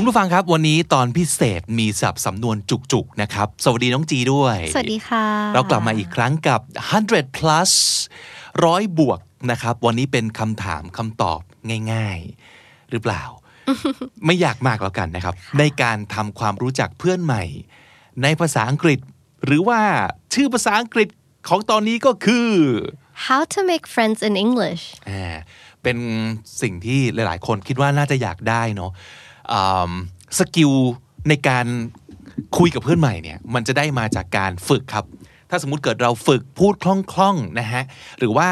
คุณผู้ฟังครับวันนี้ตอนพิเศษมีสับสำนวนจุกๆนะครับ สวัสดีน้องจีด้วย สวัสดีค่ะ เรากลับมาอีกครั้งกับ 100 plus ร้อยบวกนะครับ วันนี้เป็นคำถามคำตอบง่าย ๆ หรือเปล่า ไม่อยากมากแล้วกันนะครับ ในการทำความรู้จักเพื่อนใหม่ ในภาษาอังกฤษ หรือว่าชื่อภาษาอังกฤษของตอนนี้ก็คือ How to make friends in English อ่าเป็นสิ่งที่หลาย ๆ คนคิดว่าน่าจะอยากได้เนาะอ่า skill ในการคุยกับเพื่อนใหม่เนี่ยมันจะได้มาจากการฝึกครับ ถ้าสมมุติเกิดเราฝึกพูดคล่องๆนะฮะหรือว่า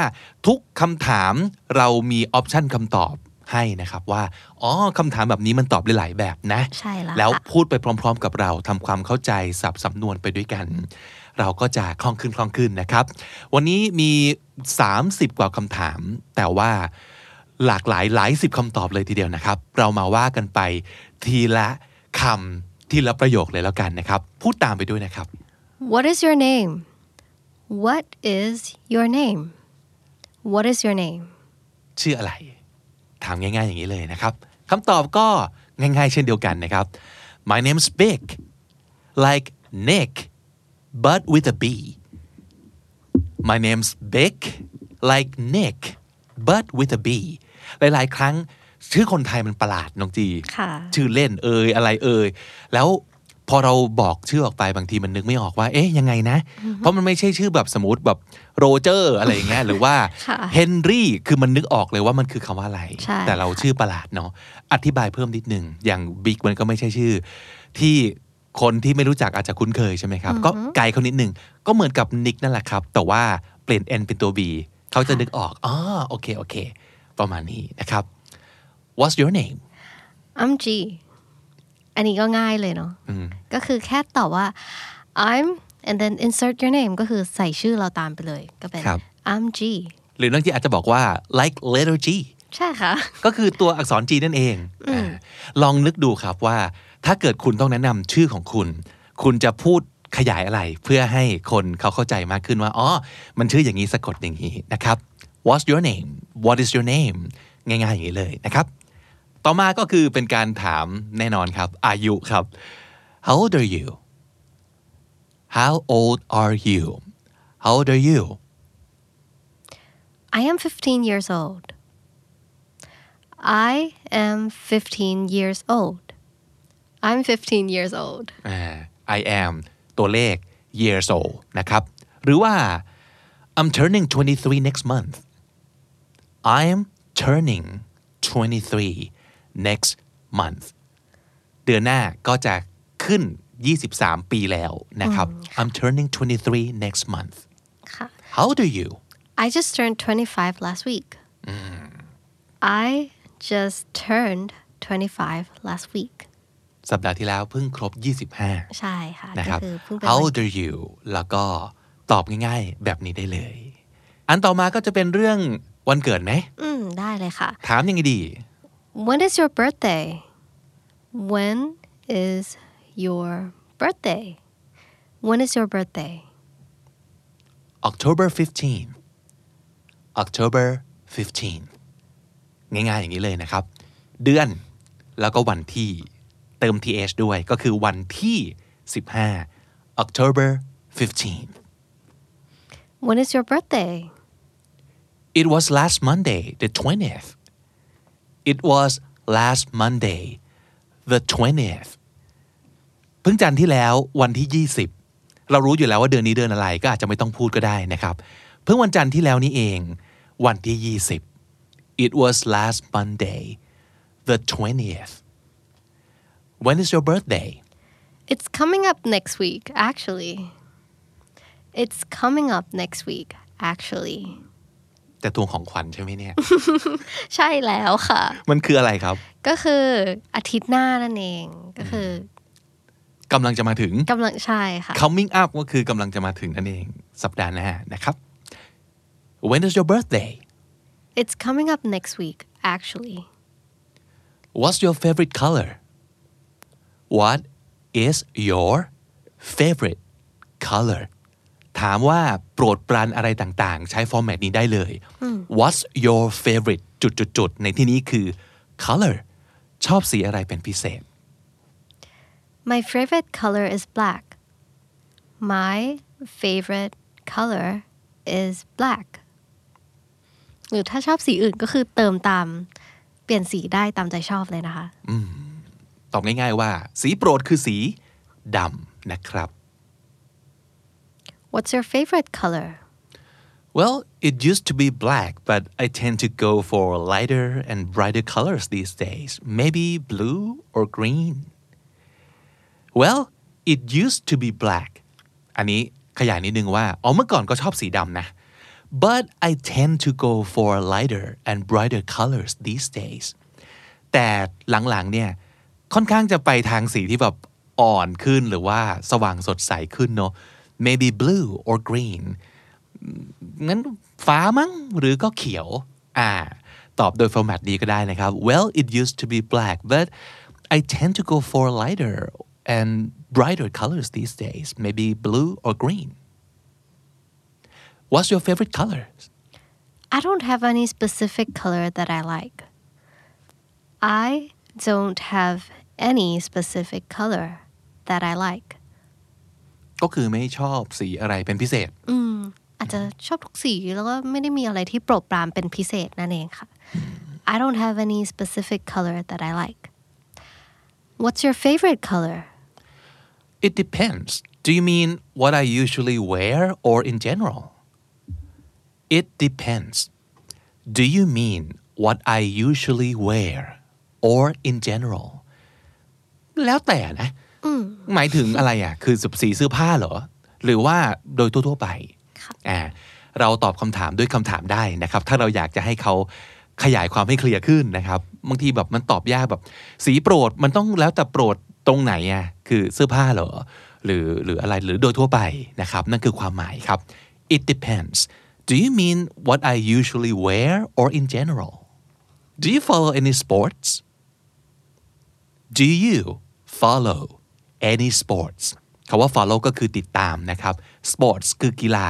ทุกคำถามเรามี option คำตอบให้นะครับว่าอ๋อคำถามแบบนี้มันตอบได้หลายแบบนะใช่แล้วแล้วค่ะพูดไปพร้อม ๆ กับเราทำความเข้าใจศัพท์สำนวนไปด้วยกัน เราก็จะคล่องขึ้นคล่องขึ้นนะครับ วันนี้มี 30 กว่าคำถาม แต่ว่า หลากหลายหลายสิบคำตอบเลยทีเดียวนะครับ เรามาว่ากันไปทีละคำทีละประโยคเลยแล้วกันนะครับ พูดตามไปด้วยนะครับ What is your name What is your name What is your name ชื่ออะไร ถามง่ายๆอย่างนี้เลยนะครับคำตอบก็ง่ายๆเช่นเดียวกันนะครับ My name's Big like Nick but with a B My name's Big like Nick but with a B หลาย ๆ ครั้งชื่อคนไทยมันประหลาดน้องจีค่ะชื่อเล่นเอ่ยอะไรเอ่ยแล้วพอเราบอกชื่อออกไปบางทีมันนึกไม่ออกว่า เอ๊ะยังไงนะ เพราะมันไม่ใช่ชื่อแบบสมมติแบบโรเจอร์อะไรอย่างเงี้ยหรือว่าค่ะเฮนรี่คือมันนึกออกเลยว่ามันคือคำว่าอะไรใช่แต่เราชื่อประหลาดเนาะอธิบายเพิ่มนิดนึง อย่างบิ๊กมันก็ไม่ใช่ชื่อ ที่คนที่ไม่รู้จักอาจจะคุ้นเคยใช่ไหมครับ ก็ไกลเขานิดนึง ก็เหมือนกับนิกนั่นแหละครับ แต่ว่าเปลี่ยน N เป็นตัว B เขาจะนึกออกอ๋อโอเคโอเค ประมาณนี้นะครับ What's your name I'm G อันนี้ก็ง่ายเลยเนาะก็คือแค่ตอบว่า I'm and then insert your name ก็คือใส่ชื่อเราตามไปเลยก็เป็นครับ I'm G หรือบางทีอาจจะบอกว่า like letter G ใช่ค่ะ ก็คือตัวอักษร G นั่นเองอาลองนึกดูครับว่า ถ้าเกิดคุณต้องแนะนำชื่อของคุณ คุณจะพูดขยายอะไร เพื่อให้คนเขาเข้าใจมากขึ้นว่า อ๋อ มันชื่ออย่างนี้สะกดอย่างนี้นะครับ What's your name What is your name ง่ายๆอย่างนี้เลยนะครับ ต่อมาก็คือเป็นการถามแน่นอนครับอายุครับ How old are you How old are you How old are you I am 15 years old I am 15 years old I'm 15 years old อ่า I am ตัวเลข years old นะครับ หรือว่า I'm turning 23 next month I'm turning 23 next month เดือนหน้าก็จะขึ้น 23 ปีแล้วนะครับ I'm turning 23 next month ค่ะ How old are you I just turned 25 last week. I just turned 25 last week. สัปดาห์ที่แล้วเพิ่งครบ 25 ใช่ค่ะนะครับก็คือเพิ่งเป็น How วัน old are you แล้วก็ตอบง่ายๆ แบบนี้ได้เลย อันต่อมาก็จะเป็นเรื่อง วันเกิดไหม อืม ได้เลยค่ะ ถามยังไงดี When is your birthday When is your birthday When is your birthday October 15 October 15 ง่ายๆอย่างนี้เลยนะครับ เดือนแล้วก็วันที่เติม th ด้วยก็คือวันที่ 15 October 15 When is your birthday It was last Monday the 20th It was last Monday the 20th เพิ่งจันทร์ที่แล้ววันที่ 20 เรารู้อยู่แล้วว่าเดือนนี้เดือนอะไรก็อาจจะไม่ต้องพูดก็ได้นะครับ เพิ่งวันจันทร์ที่แล้วนี้เอง วันที่ 20 It was last Monday the 20th When is your birthday It's coming up next week actually It's coming up next week actually แต่ตัวของขวัญใช่ไหมเนี่ย ใช่แล้วค่ะ มันคืออะไรครับ ก็คืออาทิตย์หน้านั่นเองก็คือกำลังจะมาถึงกำลังใช่ค่ะ coming up ก็คือกำลังจะมาถึงนั่นเองสัปดาห์หน้านะครับ when is your birthday It's coming up next week actually what's your favorite color what is your favorite color ถามว่าโปรดปรานอะไรต่างๆ ใช้ฟอร์แมตนี้ได้เลย what's your favorite จุดๆๆในที่นี้คือ color ชอบสีอะไรเป็นพิเศษ My favorite color is black My favorite color is black หรือถ้าชอบสีอื่นก็คือเติมตาม เปลี่ยนสีได้ตามใจชอบเลยนะคะตอบง่ายๆว่า สีโปรดคือสีดำนะครับ What's your favorite color Well, it used to be black, but I tend to go for lighter and brighter colors these days. Maybe blue or green. Well, it used to be black. อันนี้ขยายนิดนึงว่า อ๋อ เมื่อก่อนก็ชอบสีดำนะ But I tend to go for lighter and brighter colors these days. แต่หลังๆ เนี่ย ค่อนข้างจะไปทางสีที่แบบอ่อนขึ้นหรือว่าสว่างสดใสขึ้นเนาะ maybe blue or green งั้นฟ้ามั้งหรือก็เขียว อ่า ตอบโดยฟอร์แมตนี้ก็ได้นะครับ well it used to be black but I tend to go for lighter and brighter colors these days maybe blue or green what's your favorite color I don't have any specific color that I like I don't have any specific color that I like ก็คือไม่ชอบสีอะไรเป็นพิเศษอาจจะชอบทุกสีแล้วก็ไม่ได้มีอะไรที่โปรดปรานเป็นพิเศษนั่นเองค่ะ I don't have any specific color that I like What's your favorite color It depends. Do you mean what I usually wear or in general? It depends. Do you mean what I usually wear or in general? แล้วแต่นะ หมายถึงอะไรอะ คือสีเสื้อผ้าเหรอ หรือว่าโดยทั่วๆไปอ่าเราตอบคำถามด้วยคำถามได้นะครับ ถ้าเราอยากจะให้เขาขยายความให้เคลียร์ขึ้นนะครับ บางทีแบบมันตอบยากแบบ สีโปรดมันต้องแล้วแต่โปรดตรงไหนอะคือเสื้อผ้าเหรอ หรือหรืออะไรหรือโดยทั่วไปนะครับ นั่นคือความหมายครับ it depends do you mean what I usually wear or in general do you follow any sports do you follow any sports คาว่า follow ก็คือติดตามนะครับ sports คือกีฬา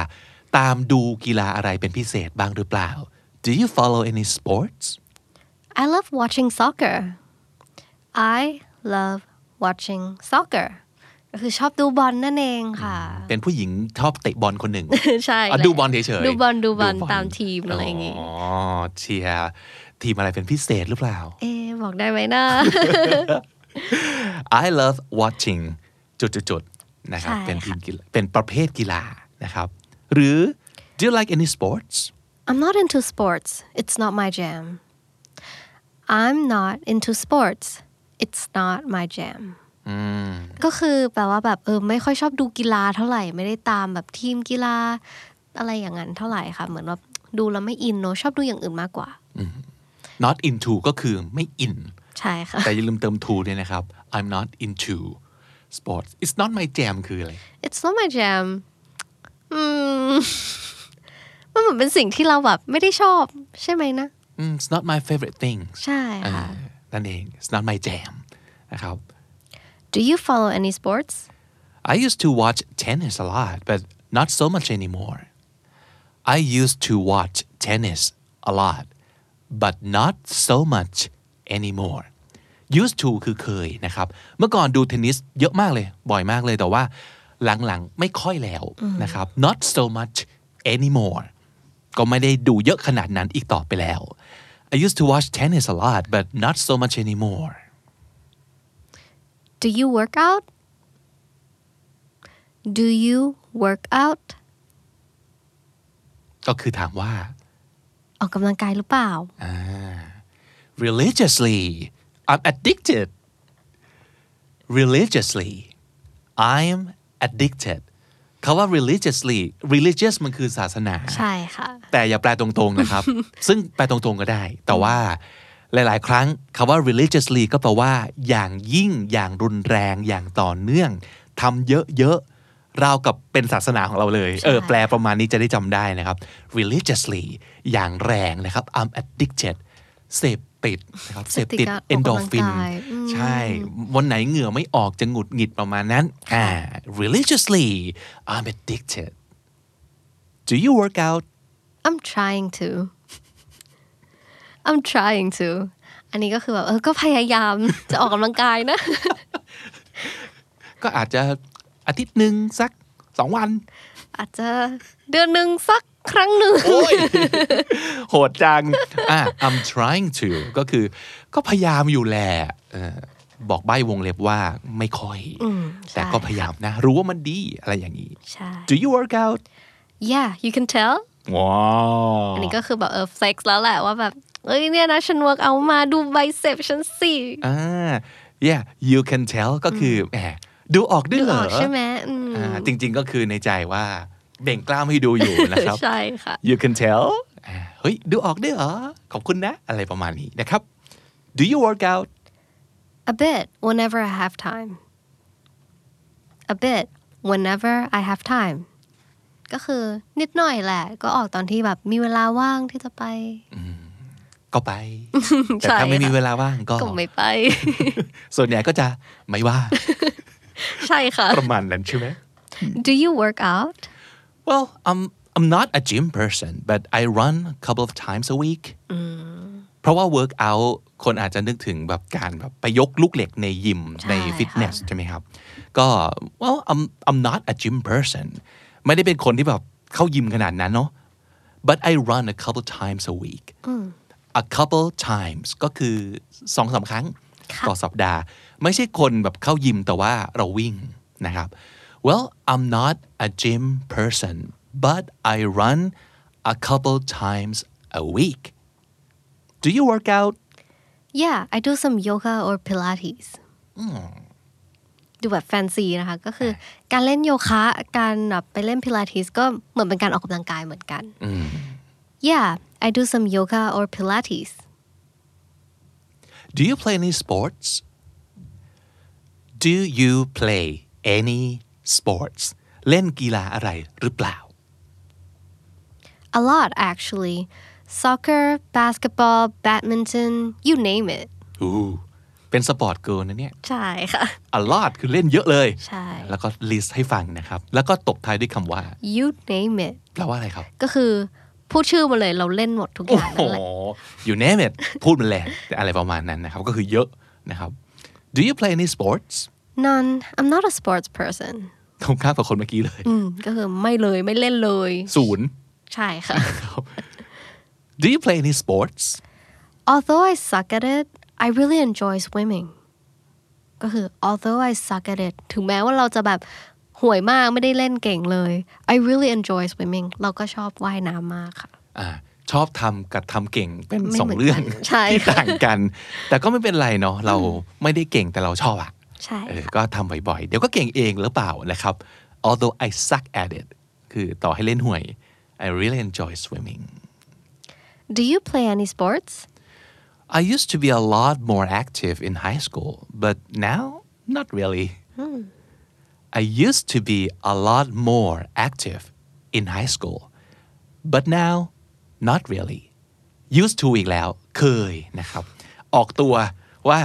ตามดูกีฬาอะไรเป็นพิเศษบ้างหรือเปล่า do you follow any sports I love watching soccer I love watching soccer ก็คือชอบดูบอลนั่นเองค่ะ เป็นผู้หญิงชอบเตะบอลคนหนึ่ง ใช่อะแหละดูบอลเฉยๆ ดูบอลดูบอลตามทีมอะไรอย่างงี้ อ๋อ เชียร์ทีมอะไรเป็นพิเศษหรือเปล่า เอ๊ะบอกได้ไหมนะ I love watching จุดๆๆนะครับใช่เป็นทีมค่ะกีฬาเป็นประเภทกีฬานะครับหรือ do you like any sports I'm not into sports it's not my jam I'm not into sports it's not my jam ก็คือแปลว่าแบบเออไม่ค่อยชอบดูกีฬาเท่าไหร่ไม่ได้ตามแบบทีมกีฬาอะไรอย่างนั้นเท่าไหร่ค่ะเหมือนว่าดูแล้วไม่อินเนอะชอบดูอย่างอื่นมากกว่า not into ก็คือไม่อิน ใช่ค่ะ แต่อย่าลืมเติม to ด้วยนะครับ I'm not into sports it's not my jam คืออะไร It's not my jam อืมมันเหมือนเป็นสิ่งที่เราแบบไม่ได้ชอบ ใช่ไหมนะอืม it's not my favorite thing ใช่เอค่ะอนั่นเอง it's not my jam นะครับ Do you follow any sports I used to watch tennis a lot, but not so much anymore. I used to watch tennis a lot, but not so much anymore. Used to คือเคยนะครับ เมื่อก่อนดูเทนนิสเยอะมากเลย บ่อยมากเลยแต่ว่าหลังๆ ไม่ค่อยแล้วนะครับ not so much anymore ก็ไม่ได้ดูเยอะขนาดนั้นอีกต่อไปแล้ว I used to watch tennis a lot, but not so much anymore. Do you work out Do you work out ก็คือถามว่า ออกกำลังกายหรือเปล่า religiously. I'm addicted. Religiously. I'm addicted. คาว่า religiously religious มันคือศาสนา ใช่ค่ะ แต่อย่าแปลตรงๆนะครับ ซึ่งแปลตรงๆก็ได้ แต่ว่าหลายๆ ครั้งคาว่า religiously ก็แปลว่า อย่างยิ่งอย่างรุนแรงอย่างต่อเนื่องทำเยอะเรากับเป็นศาสนาของเราเลย เออ แปลประมาณนี้จะได้จำได้นะครับ religiously อย่างแรงนะครับ I'm addicted เสพ ติดนะครับเสพติด endorphin ใช่ วันไหนเหงื่อไม่ออกจะหงุดหงิดประมาณนั้นอ่า religiously I'm addicted Do you work out I'm trying to I'm trying to อันนี้ก็คือแบบเออก็พยายามจะออกกำลังกายนะ ก็อาจจะอาทิตย์หนึ่งสักสองวัน อาจจะเดือนหนึ่งสัก ครั้งหนึ่งโอ้ยโหดจังอะ I'm trying to ก็คือ ก็พยายามอยู่แหละเออบอกใบ้วงเล็บว่าไม่ค่อย แต่ก็พยายามนะ รู้ว่ามันดีอะไรอย่างนี้ใช่ Do you work out Yeah you can tell ว้าวอันนี้ก็คือแบบเออ flex แล้วแหละว่าแบบเอ้ยเนี่ยนะฉัน work out มาดูไบเซปฉันสิอ่า yeah you can tell ก็คือแหมดูออกด้วยดูเหรอออกใช่ไหมอืมอ่าจริง ๆ ก็คือในใจว่า เบ่งกล้ามให้ดูอยู่นะครับ ใช่ค่ะ you can tell อ่าเฮ้ยดูออกด้วยเหรอ ขอบคุณนะ อะไรประมาณนี้นะครับ Do you work out a bit whenever I have time a bit whenever I have time ก็คือนิดหน่อยแหละ ก็ออกตอนที่แบบมีเวลาว่างที่จะไป ก็ไป แต่ใช่ถ้าไม่มีค่ะเวลาว่างก็ก็ไม่ไป ส่วนใหญ่ก็จะไม่ว่าใช่ค่ะ ประมาณนั้นใช่ไหม Do you work out Well I'm I'm not a gym person but I run a couple of times a week เพราะว่า work out คนอาจจะนึกถึงแบบการแบบไปยกลูกเหล็กในยิมใช่ในฟิตเนสใช่ไหมครับ ก็ well I'm I'm not a gym person ไม่ได้เป็นคนที่แบบเข้ายิมขนาดนั้นเนาะ but I run a couple times a week a couple times ก็คือสองสามครั้งค่ะต่อสัปดาห์ ไม่ใช่คนแบบเข้ายิมแต่ว่าเราวิ่งนะครับ well I'm not a gym person but I run a couple times a week do you work out Yeah I do some yoga or pilates ดูแบบแฟนซีนะคะ ก็คือการเล่นโยคะ การแบบไปเล่นพิลาทิสก็เหมือนเป็นการออกกำลังกายเหมือนกัน Yeah I do some yoga or pilates do you play any sports do you play any sports เล่นกีฬาอะไรหรือเปล่า A lot actually soccer basketball badminton you name it อู้เป็น sport girl นะเนี่ย ใช่ค่ะ a lot คือเล่นเยอะเลย ใช่ แล้วก็ list ให้ฟังนะครับ แล้วก็ตบท้ายด้วยคำว่า you name it แปลว่าอะไรครับ ก็คือพูดชื่อมาเลยเราเล่นหมดทุกอโอ้ย่างโหนั่นแหละ you name it พูดมันแรงแต่อะไรประมาณนั้นนะครับ ก็คือเยอะนะครับ do you play any sports None I'm not a sports person ตรงข้ามกับคนเมื่อกี้เลย อืมก็คือไม่เลยไม่เล่นเลยศูนย์ใช่ค่ะ do you play any sports although I suck at it I really enjoy swimming ก็คือ although I suck at it ถึงแม้ว่าเราจะแบบห่วยมากไม่ได้เล่นเก่งเลย I really enjoy swimming เราก็ชอบว่ายน้ำมากค่ะอ่าชอบทำกับทำเก่งเป็นไม่สองเหมือนเรื่องกันใช่ที่ค่ะต่างกัน แต่ก็ไม่เป็นไรเนาะเราไม่ได้เก่งแต่เราชอบอะ ใช่เออค่ะก็ทำบ่อยๆ เดี๋ยวก็เก่งเองหรือเปล่านะครับ although I suck at it คือต่อให้เล่นห่วย I really enjoy swimming Do you play any sports I used to be a lot more active in high school but now not really I used to be a lot more active in high school but now not really used to อีกแล้ว เคยนะครับ ออกตัวว่า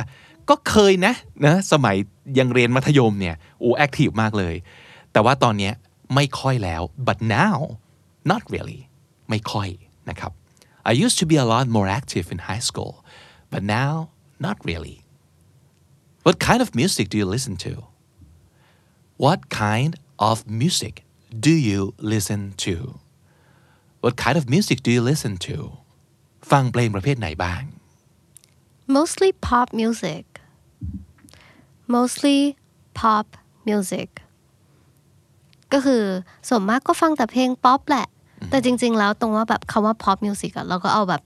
ก็เคยนะนะสมัยยังเรียนมัธยมเนี่ยโอ้แอคทีฟมากเลย แต่ว่าตอนนี้ไม่ค่อยแล้ว but now not really ไม่ค่อยนะครับ I used to be a lot more active in high school but now not really What kind of music do you listen to What kind of music do you listen to What kind of music do you listen to ฟังเพลงประเภทไหนบ้าง mostly pop music mostly pop music ก็คือส่วนมากก็ฟังแต่เพลงป๊อปแหละ แต่จริง ๆ แล้วตรงว่าแบบคำว่า pop music อะเราก็เอาแบบ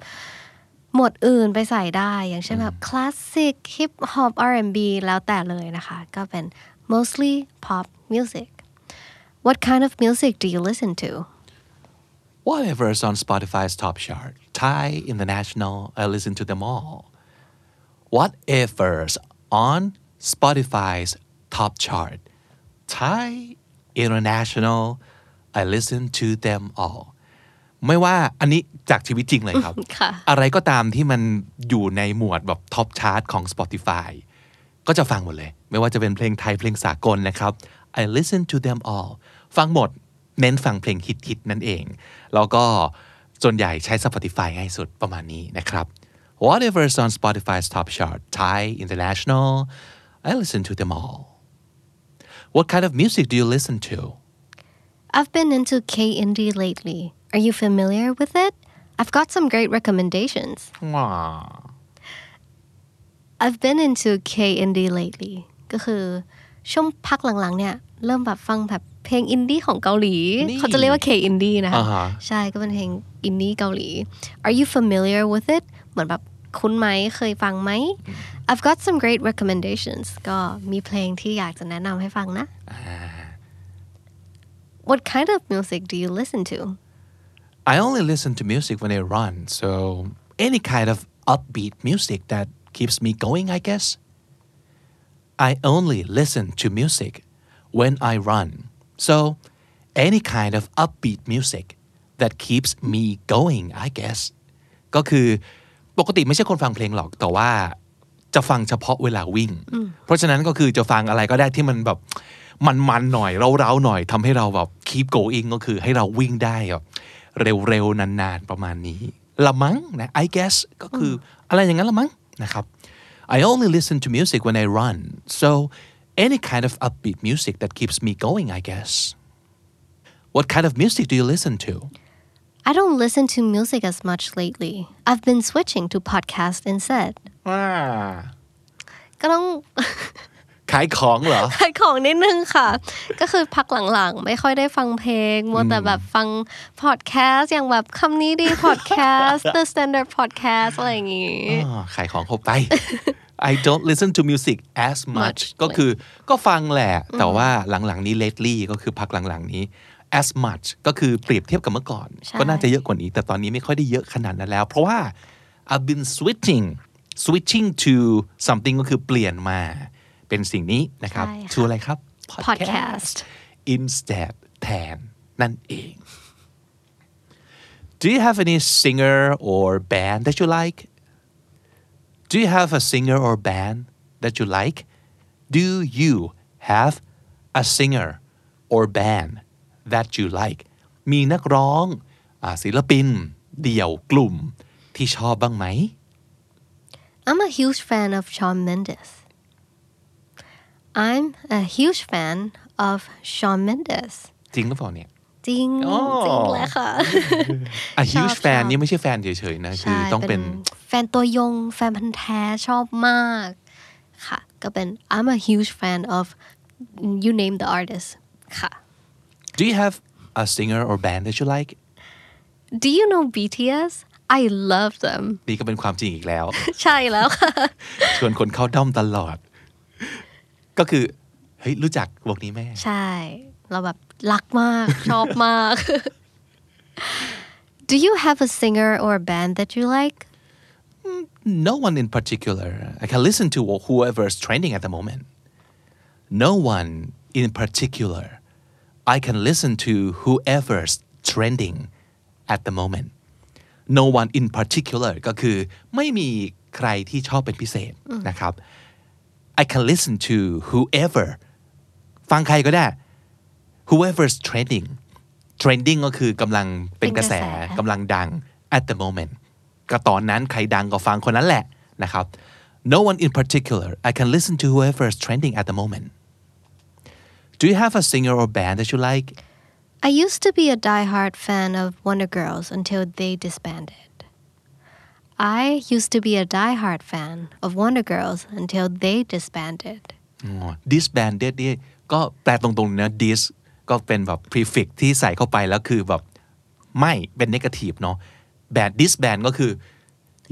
หมวดอื่นไปใส่ได้ อย่างเช่นแบบ classic hip hop R&B แล้วแต่เลยนะคะ ก็เป็น mostly pop music What kind of music do you listen to Whatever is on Spotify's top chart Thai international I listen to them all Whatever's on Spotify's top chart Thai international I listen to them all ไม่ว่าอันนี้จากชีวิตจริงเลยครับค่ะอะไรก็ตามที่มันอยู่ในหมวดแบบ top chart ของ Spotify ก็จะฟังหมดเลย ไม่ว่าจะเป็นเพลงไทยเพลงสากลนะครับ I listen to them all ฟังหมด เน้นฟังเพลงฮิตๆนั่นเอง แล้วก็ส่วนใหญ่ใช้ Spotify ง่ายสุดประมาณนี้นะครับ Whatever is on Spotify's top chart Thai international I listen to them all What kind of music do you listen to I've been into K indie lately are you familiar with it I've got some great recommendations ว้า I've been into K indie lately ก็คือช่วงพักหลังๆเนี่ยเริ่มแบบฟังแบบเพลงอินดี้ของเกาหลีนี่เขาจะเรียกว่า K indie นะคะอ่าฮะใช่ก็เป็นเพลงอินดี้เกาหลี Are you familiar with it เหมือนแบบคุ้นไหมเคยฟังไหม I've got some great recommendations ก็มีเพลงที่อยากจะแนะนำให้ฟังนะ What kind of music do you listen to I only listen to music when I run, so any kind of upbeat music that keeps me going, I guess. I only listen to music when I run, so any kind of upbeat music that keeps me going, I guess. ก็คือปกติไม่ใช่คนฟังเพลงหรอก แต่ว่า จะฟังเฉพาะเวลาวิ่ง เพราะฉะนั้นก็คือจะฟังอะไรก็ได้ที่มันแบบมันๆหน่อยเร้าๆหน่อยทำให้เราแบบ keep going ก็คือให้เราวิ่งได้แบบเร็วๆนานๆประมาณนี้ละมั้งนะ I guess ก็คืออะไรอย่างนั้นละมั้งนะครับ I only listen to music when I run so any kind of upbeat music that keeps me going I guess What kind of music do you listen to I don't listen to music as much lately I've been switching to podcast instead ก็ต้อง ขายของเหรอ ขายของนิดนึงค่ะ ก็คือพักหลังๆ ไม่ค่อยได้ฟังเพลง มัวแต่แบบฟังพอดแคสต์อย่างแบบคำนี้ดีพอดแคสต์ The Standard Podcast อะไรอย่างงี้อ๋อขายของเข้าไป I don't listen to music as much Much ก็คือก็ฟังแหละ แต่ว่าหลังๆนี้ lately ก็คือพักหลังๆนี้ as much ก็คือเปรียบเทียบกับเมื่อก่อนใช่ก็น่าจะเยอะกว่านี้ แต่ตอนนี้ไม่ค่อยได้เยอะขนาดนั้นแล้ว เพราะว่า I've been switching switching to something ก็คือเปลี่ยนมาเป็นสิ่งนี้นะครับใช่ค่ะ to อะไรครับ Podcast instead แทนนั่นเอง Do you have any singer or band that you like Do you have a singer or band that you like Do you have a singer or band that you like มีนักร้องอาศิลปิน เดี่ยวกลุ่มที่ชอบบ้างไหม I'm a huge fan of Shawn Mendes I'm a huge fan of Shawn Mendes จริงหรือเปล่าเนี่ยจริงอ๋อจริงเลยค่ะ a ชอบ huge fan ชอบนี่ไม่ใช่แฟนเฉยๆนะ คือใช่ต้องเป็นแฟนตัวยง แฟนพันธ์แท้ชอบมากค่ะ ก็เป็น I'm a huge fan of you name the artist ค่ะ Do you have a singer or band that you like Do you know BTS I love them นี่ก็เป็นความจริงอีกแล้ว ใช่แล้วค่ะ ชวนคนเข้าด้อมตลอด ก็คือ เฮ้ย รู้จักวงนี้แม่ ใช่ เราแบบรักมาก ชอบมาก Do you have a singer or a band that you like No one in particular I can listen to whoever is trending at the moment No one in particular I can listen to whoever's trending at the moment No one in particular ก็คือไม่มีใครที่ชอบเป็นพิเศษนะครับ I can listen to whoever ฟังใครก็ได้ whoever's trending trending ก็คือกำลังเป็นกระแสเป็นกระแสกำลังดัง at the moment ก็ตอนนั้นใครดังก็ฟังคนนั้นแหละนะครับ no one in particular I can listen to whoever's trending at the moment Do you have a singer or band that you like I used to be a diehard fan of Wonder Girls until they disbanded. I used to be a diehard fan of Wonder Girls until they disbanded. อ๋อ disbanded นี่ก็แปลตรงๆนะ dis ก็เป็นแบบ prefix ที่ใส่เข้าไปแล้วคือแบบไม่เป็น negative เนาะ band disband ก็คือ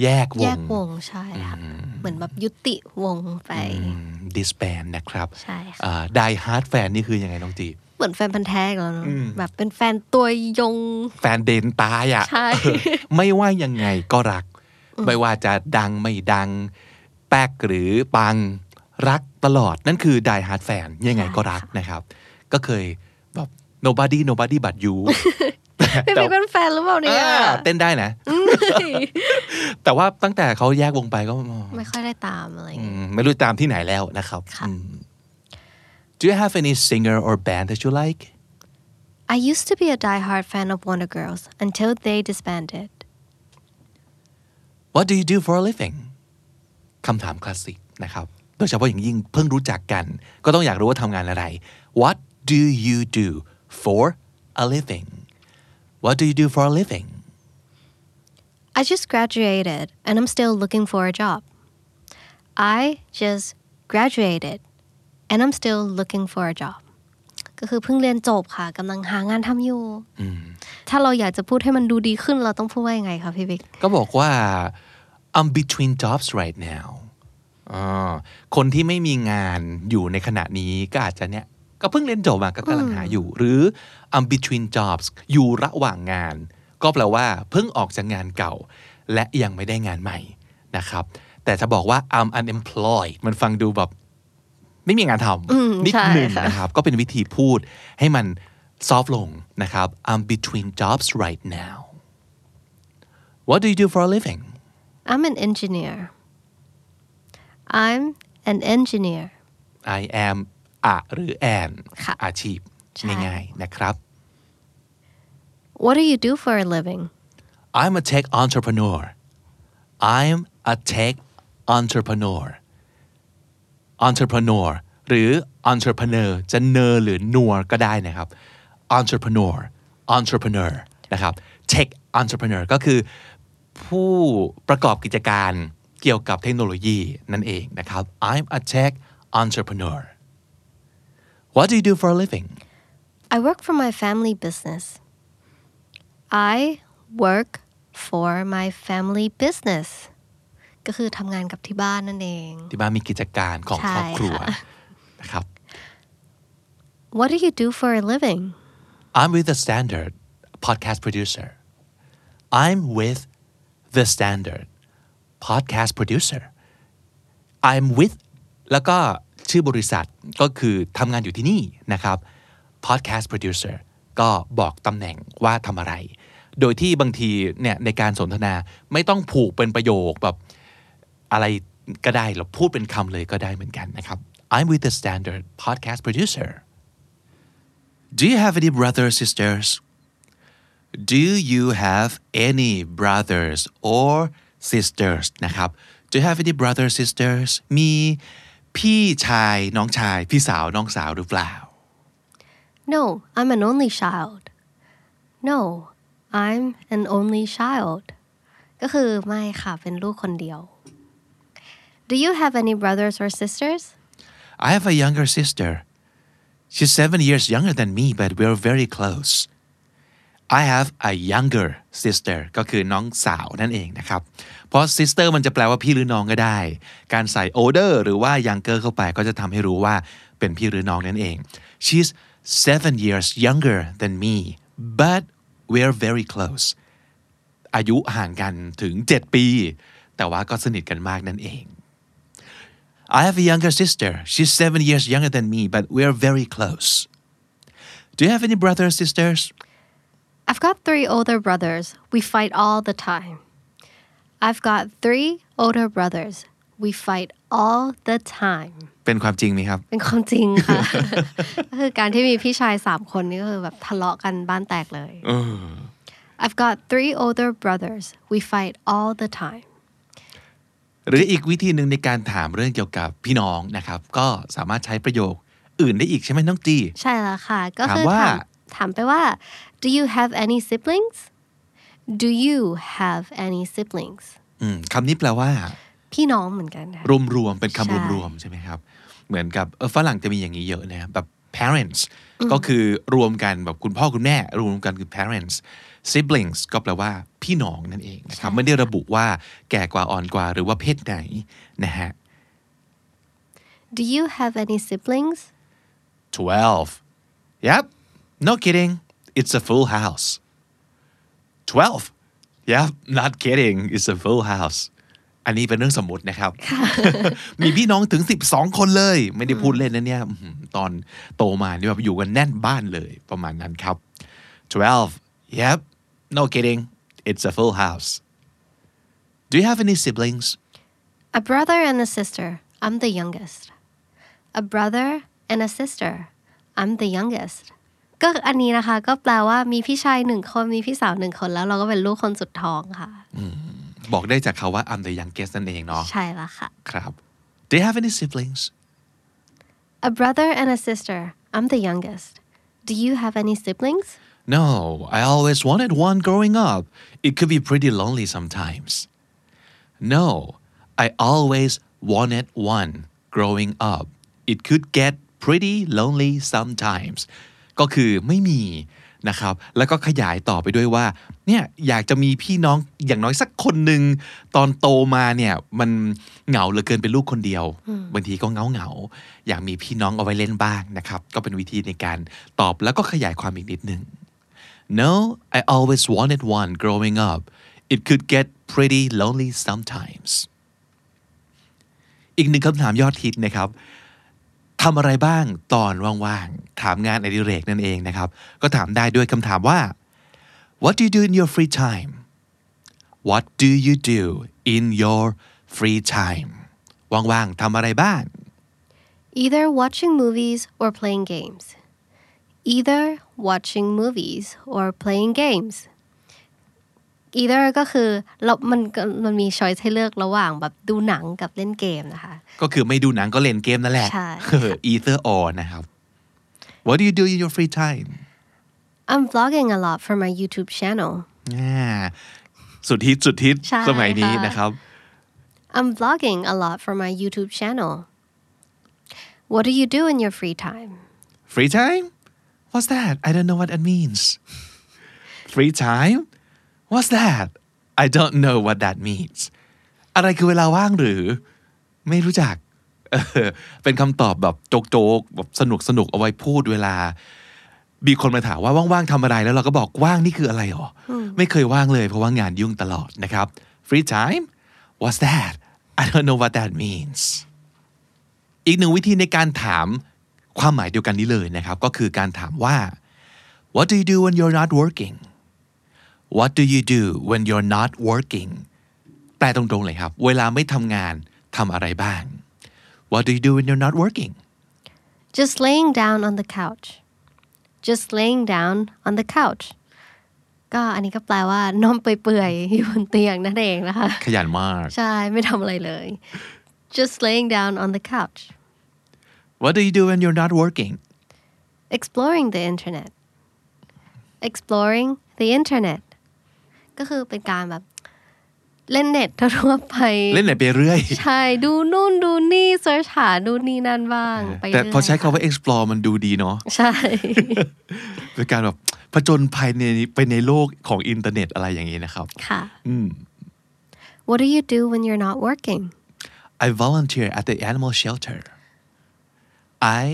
แยกวแยงกวงใช่ค่ะเหมือนแบบยุติวงไปอืม disband นะครับใช่ค่ะอ่า die hard fan นี่คือยังไงน้องจีเหมือนแฟนพันธ์แท้อีกแล้วเนอะแบบเป็นแฟนตัวยง แฟนเดนตายอะใช่เออไม่ว่ายังไงก็รัก ไม่ว่าจะดังไม่ดัง แป๊กหรือปังรักตลอดนั่นคือ die hard fan ยังไงก็รักนะครับ ก็เคยแบบ nobody nobody but you พี่เป๊กเป็นแฟนหรือเปล่าเนี่ยอ่าเต้นได้นะ แต่ว่าตั้งแต่เขาแยกวงไปก็ ไม่ค่อยได้ตามอะไรอย่างอืเงี้ยมไม่รู้ตามที่ไหนแล้วนะครับค่ะอืม Do you have any singer or band that you like I used to be a diehard fan of Wonder Girls until they disbanded What do you do for a living คำถามคลาสสิกนะครับโดยเฉพาะอย่างยิ่งเพิ่งรู้จักกัน ก็ต้องอยากรู้ว่าทำงานอะไร What do you do for a living What do you do for a living I just graduated and I'm still looking for a job I just graduated and I'm still looking for a job ก็คือเพิ่งเรียนจบค่ะกำลังหางานทำอยู่ถ้าเราอยากจะพูดให้มันดูดีขึ้นเราต้องพูดว่ายังไงคะพี่บิ๊กก็บอกว่า I'm between jobs right now อ่าคนที่ไม่มีงานอยู่ในขณะนี้ก็อาจจะเนี่ย ก็เพิ่งเรียนจบมาก็กำลังหาอยู่ หรือ I'm between jobs อยู่ระหว่างงาน ก็แปลว่าเพิ่งออกจากงานเก่า และยังไม่ได้งานใหม่นะครับ แต่จะบอกว่า I'm unemployed มันฟังดูแบบไม่มีงานทำนิดใช่หนึ่งค่ะนะครับ ก็เป็นวิธีพูดให้มันซอฟลงนะครับ I'm between jobs right now What do you do for a living I'm an engineer I'm an engineer I am อะหรือ an ค่ะอาชีพใช่ง่ายๆนะครับ What do you do for a living I'm a tech entrepreneur I'm a tech entrepreneur entrepreneur หรือ entrepreneur จะเนอหรือนัวก็ได้นะครับ entrepreneur entrepreneur นะครับ tech entrepreneur ก็คือผู้ประกอบกิจการเกี่ยวกับเทคโนโลยีนั่นเองนะครับ I'm a tech entrepreneur What do you do for a living I work for my family business I work for my family business ก็คือทำงานกับที่บ้านนั่นเอง ที่บ้านมีกิจการของ ใช่ ครอบครัว ค่ะ นะครับ What do you do for a living I'm with the Standard podcast producer I'm with the Standard podcast producer I'm with แล้วก็ ชื่อบริษัทก็คือทำงานอยู่ที่นี่นะครับ podcast producer ก็บอกตำแหน่งว่าทำอะไร โดยที่บางทีเนี่ยในการสนทนาไม่ต้องผูกเป็นประโยคแบบอะไรก็ได้เราพูดเป็นคำเลยก็ได้เหมือนกันนะครับ I'm with the Standard podcast producer Do you have any brothers sisters? Do you have any brothers or sisters นะครับ Do you have any brothers sisters มี พี่ชายน้องชาย พี่สาวน้องสาวหรือเปล่า No I'm an only child No I'm an only child ก็คือไม่ค่ะ เป็นลูกคนเดียว Do you have any brothers or sisters I have a younger sister. She's seven years younger than me, but we're very close. I have a younger sister ก็คือน้องสาวนั่นเองนะครับ เพราะ sister มันจะแปลว่าพี่หรือน้องก็ได้ การใส่ older หรือว่า younger เข้าไปก็จะทำให้รู้ว่าเป็นพี่หรือน้องนั่นเอง She's seven years younger than me but we're very close อายุห่างกันถึง 7 ปี แต่ว่าก็สนิทกันมากนั่นเอง I have a younger sister. She's seven years younger than me, but we're very close. Do you have any brothers or sisters? I've got three older brothers. We fight all the time. I've got three older brothers. We fight all the time. เป็นความจริงไหมครับ เป็นความจริงค่ะ ก็คือการที่มีพี่ชายสามคนนี่ก็คือแบบทะเลาะกันบ้านแตกเลย I've got three older brothers. We fight all the time. หรืออีกวิธีหนึ่งในการถามเรื่องเกี่ยวกับพี่น้องนะครับ ก็สามารถใช้ประโยคอื่นได้อีกใช่ไหมน้องจี ใช่แล้วค่ะ ก็คือถามว่าถามถามไปว่า Do you have any siblings Do you have any siblings อืมคำนี้แปลว่า พี่น้องเหมือนกันค่ะรวมๆเป็นใช่คำรวมๆใช่ไหมครับ เหมือนกับเออฝรั่งจะมีอย่างนี้เยอะนะครับแบบ parents ก็คือรวมกันแบบคุณพ่อคุณแม่ รวมกันคือ parents siblings ก็แปลว่าพี่น้องนั่นเองนะครับไม่ได้ระบุว่าแก่กว่าอ่อนกว่าหรือว่าเพศไหนนะฮะ Do you have any siblings 12 Yep no kidding it's a full house 12 Yep not kidding it's a full house อันนี้เป็นเรื่องสมมตินะครับ มีพี่น้องถึง 12 คนเลย ไม่ได้พูดเล่นนะเนี่ยอื้อหือตอนโตมานี่แบบอยู่กันแน่นบ้านเลยประมาณนั้นครับ 12 yep no kidding it's a full house do you have any siblings A brother and a sister I'm the youngest A brother and a sister I'm the youngest ก็อันนี้นะคะ ก็แปลว่ามีพี่ชายหนึ่งคนมีพี่สาวหนึ่งคนแล้วเราก็เป็นลูกคนสุดท้องค่ะบอกได้จากเขาว่า I'm the youngest นั่นเองเนาะใช่แล้วค่ะครับ do you have any siblings A brother and a sister I'm the youngest Do you have any siblings No, I always wanted one growing up. It could be pretty lonely sometimes. No, I always wanted one growing up. It could get pretty lonely sometimes. ก็คือไม่มีนะครับ แล้วก็ขยายต่อไปด้วยว่า เนี่ยอยากจะมีพี่น้องอย่างน้อยสักคนหนึ่งตอนโตมาเนี่ยมันเหงาเหลือเกินเป็นลูกคนเดียว บางทีก็เหงาเหงาๆอยากมีพี่น้องเอาไว้เล่นบ้างนะครับ ก็เป็นวิธีในการตอบแล้วก็ขยายความอีกนิดนึง No, I always wanted one growing up. It could get pretty lonely sometimes. อีกหนึ่งคำถามยอดฮิตนะครับ ทำอะไรบ้างตอนว่างๆ ถามงานอดิเรกนั่นเองนะครับ ก็ถามได้ด้วยคำถามว่า What do you do in your free time What do you do in your free time ว่างๆทำอะไรบ้าง Either watching movies or playing games Either watching movies or playing games Either ก็คือเรามันก็มันมีช้อยให้เลือกระหว่างแบบดูหนังกับเล่นเกมนะคะ ก็คือไม่ดูหนังก็เล่นเกมนั่นแหละใช่ either or นะครับ What do you do in your free time I'm vlogging a lot for my YouTube channel อ่าสุดฮิตสุดฮิตใช่สมัยนี้ค่ะนะครับ I'm vlogging a lot for my YouTube channel What do you do in your free time free time what's that I don't know what that means free time what's that I don't know what that means อะไรคือเวลาว่างหรือ ไม่รู้จักเออเป็นคำตอบแบบโจกๆแบบสนุกสนุกๆเอาไว้พูดเวลามีคนมาถามว่าว่างๆทำอะไรแล้วเราก็บอกว่างนี่คืออะไรหรอ ไม่เคยว่างเลยเพราะว่างานยุ่งตลอดนะครับ free time what's that I don't know what that means อีกหนึ่งวิธีในการถามความหมายเดียวกันนี้เลยนะครับ ก็คือการถามว่า what do you do when you're not working what do you do when you're not working แปลตรงๆเลยครับ เวลาไม่ทำงานทำอะไรบ้าง what do you do when you're not working Just laying down on the couch Just laying down on the couch ก็อันนี้ก็แปลว่านอนเปื่อยๆ อยู่บนเตียงนั่นเองนะคะ ขยันมาก ใช่ ไม่ทำอะไรเลย Just laying down on the couch what do you do when you're not working exploring the internet exploring the internet ก็คือเป็นการแบบเล่นเน็ตทั่วๆไป เล่นไหนไปเรื่อย ใช่ ดูนู่นดูนี่เสิร์ชหาดูนี่นั่นบ้าง ไปแต่เรื่ยพอใช้คำค่ะว่า explore มันดูดีเนาะใช่เป็นการแบบผจญภัยในไปในโลกของอินเทอร์เน็ตอะไรอย่างนี้นะครับค่ะ What do you do when you're not working I volunteer at the animal shelter I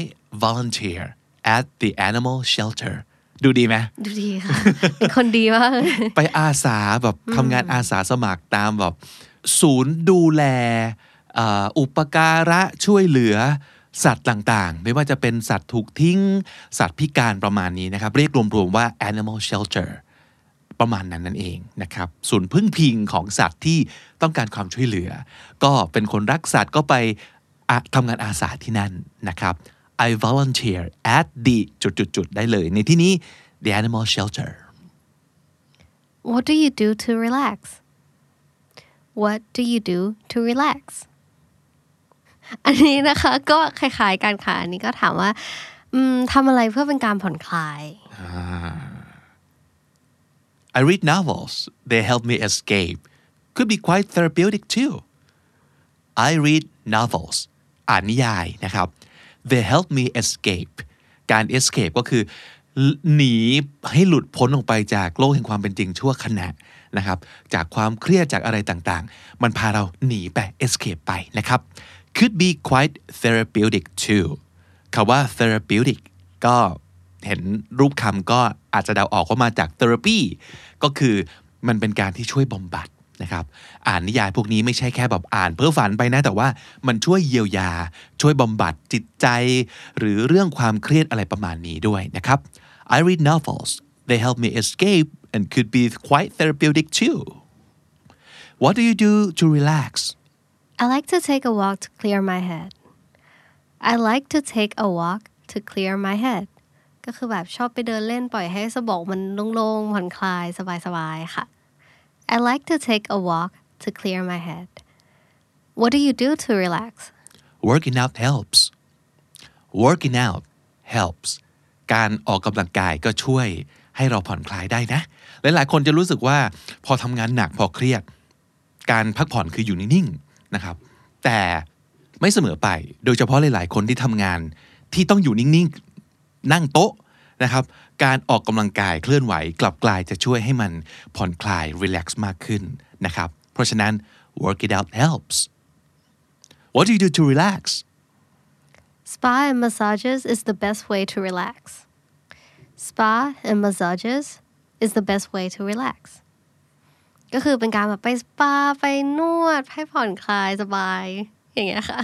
volunteer at the animal shelter ดูดีไหมดูดีค่ะ เป็นคนดีมากเลยไปอาสาแบบทำงานอาสาสมัครตามแบบ ศูนย์ดูแลเอ่ออุปการะช่วยเหลือสัตว์ต่างๆ ไม่ว่าจะเป็นสัตว์ถูกทิ้ง สัตว์พิการประมาณนี้นะครับ เรียกรวมๆว่า animal shelter ประมาณนั้นนั่นเองนะครับศูนย์พึ่งพิงของสัตว์ที่ต้องการความช่วยเหลือ ก็เป็นคนรักสัตว์ก็ไปอะทำงานอาสาที่นั่นนะครับ I volunteer at the จุดๆๆได้เลย ในที่นี้ the animal shelter What do you do to relax What do you do to relax อันนี้นะคะก็คล้ายๆกันค่ะอันนี้ก็ถามว่าอืมทำอะไรเพื่อเป็นการผ่อนคลาย I read novels. They help me escape. Could be quite therapeutic too. I read novels. อ่านนิยายนะครับ They help me escape. การ escape ก็คือหนีให้หลุดพ้นออกไปจากโลกแห่งความเป็นจริงชั่วขณะนะครับ จากความเครียดจากอะไรต่างๆ มันพาเราหนีไป escape ไปนะครับ Could be quite therapeutic too คำว่า therapeutic ก็เห็นรูปคำก็อาจจะเดาออกว่ามาจาก therapy ก็คือมันเป็นการที่ช่วยบำบัด นะครับอ่านนิยายพวกนี้ไม่ใช่แค่แบบอ่านเพื่อฝันไปนะ แต่ว่ามันช่วยเยียวยา ช่วยบำบัดจิตใจ หรือเรื่องความเครียดอะไรประมาณนี้ด้วยนะครับ I read novels they help me escape and could be quite therapeutic too What do you do to relax I like to take a walk to clear my head I like to take a walk to clear my head ก็คือแบบชอบไปเดินเล่นปล่อยให้สมองมันโล่งๆผ่อนคลายสบายๆค่ะ I like to take a walk to clear my head What do you do to relax Working out helps Working out helps การออกกำลังกายก็ช่วยให้เราผ่อนคลายได้นะ หลายๆ คนจะรู้สึกว่าพอทำงานหนักพอเครียด การพักผ่อนคืออยู่นิ่งๆนะครับ แต่ไม่เสมอไป โดยเฉพาะหลายๆ คนที่ทำงานที่ต้องอยู่นิ่งๆ นั่งโต๊ะ นะครับการออกกำลังกายเคลื่อนไหวกลับกลายจะช่วยให้มันผ่อนคลายรีแลกซ์มากขึ้นนะครับเพราะฉะนั้น work it out helps What do you do to relax Spa and massages is the best way to relax Spa and massages is the best way to relax ก็คือเป็นการแบบไปสปาไปนวดให้ผ่อนคลายสบายอย่างเงี้ยค่ะ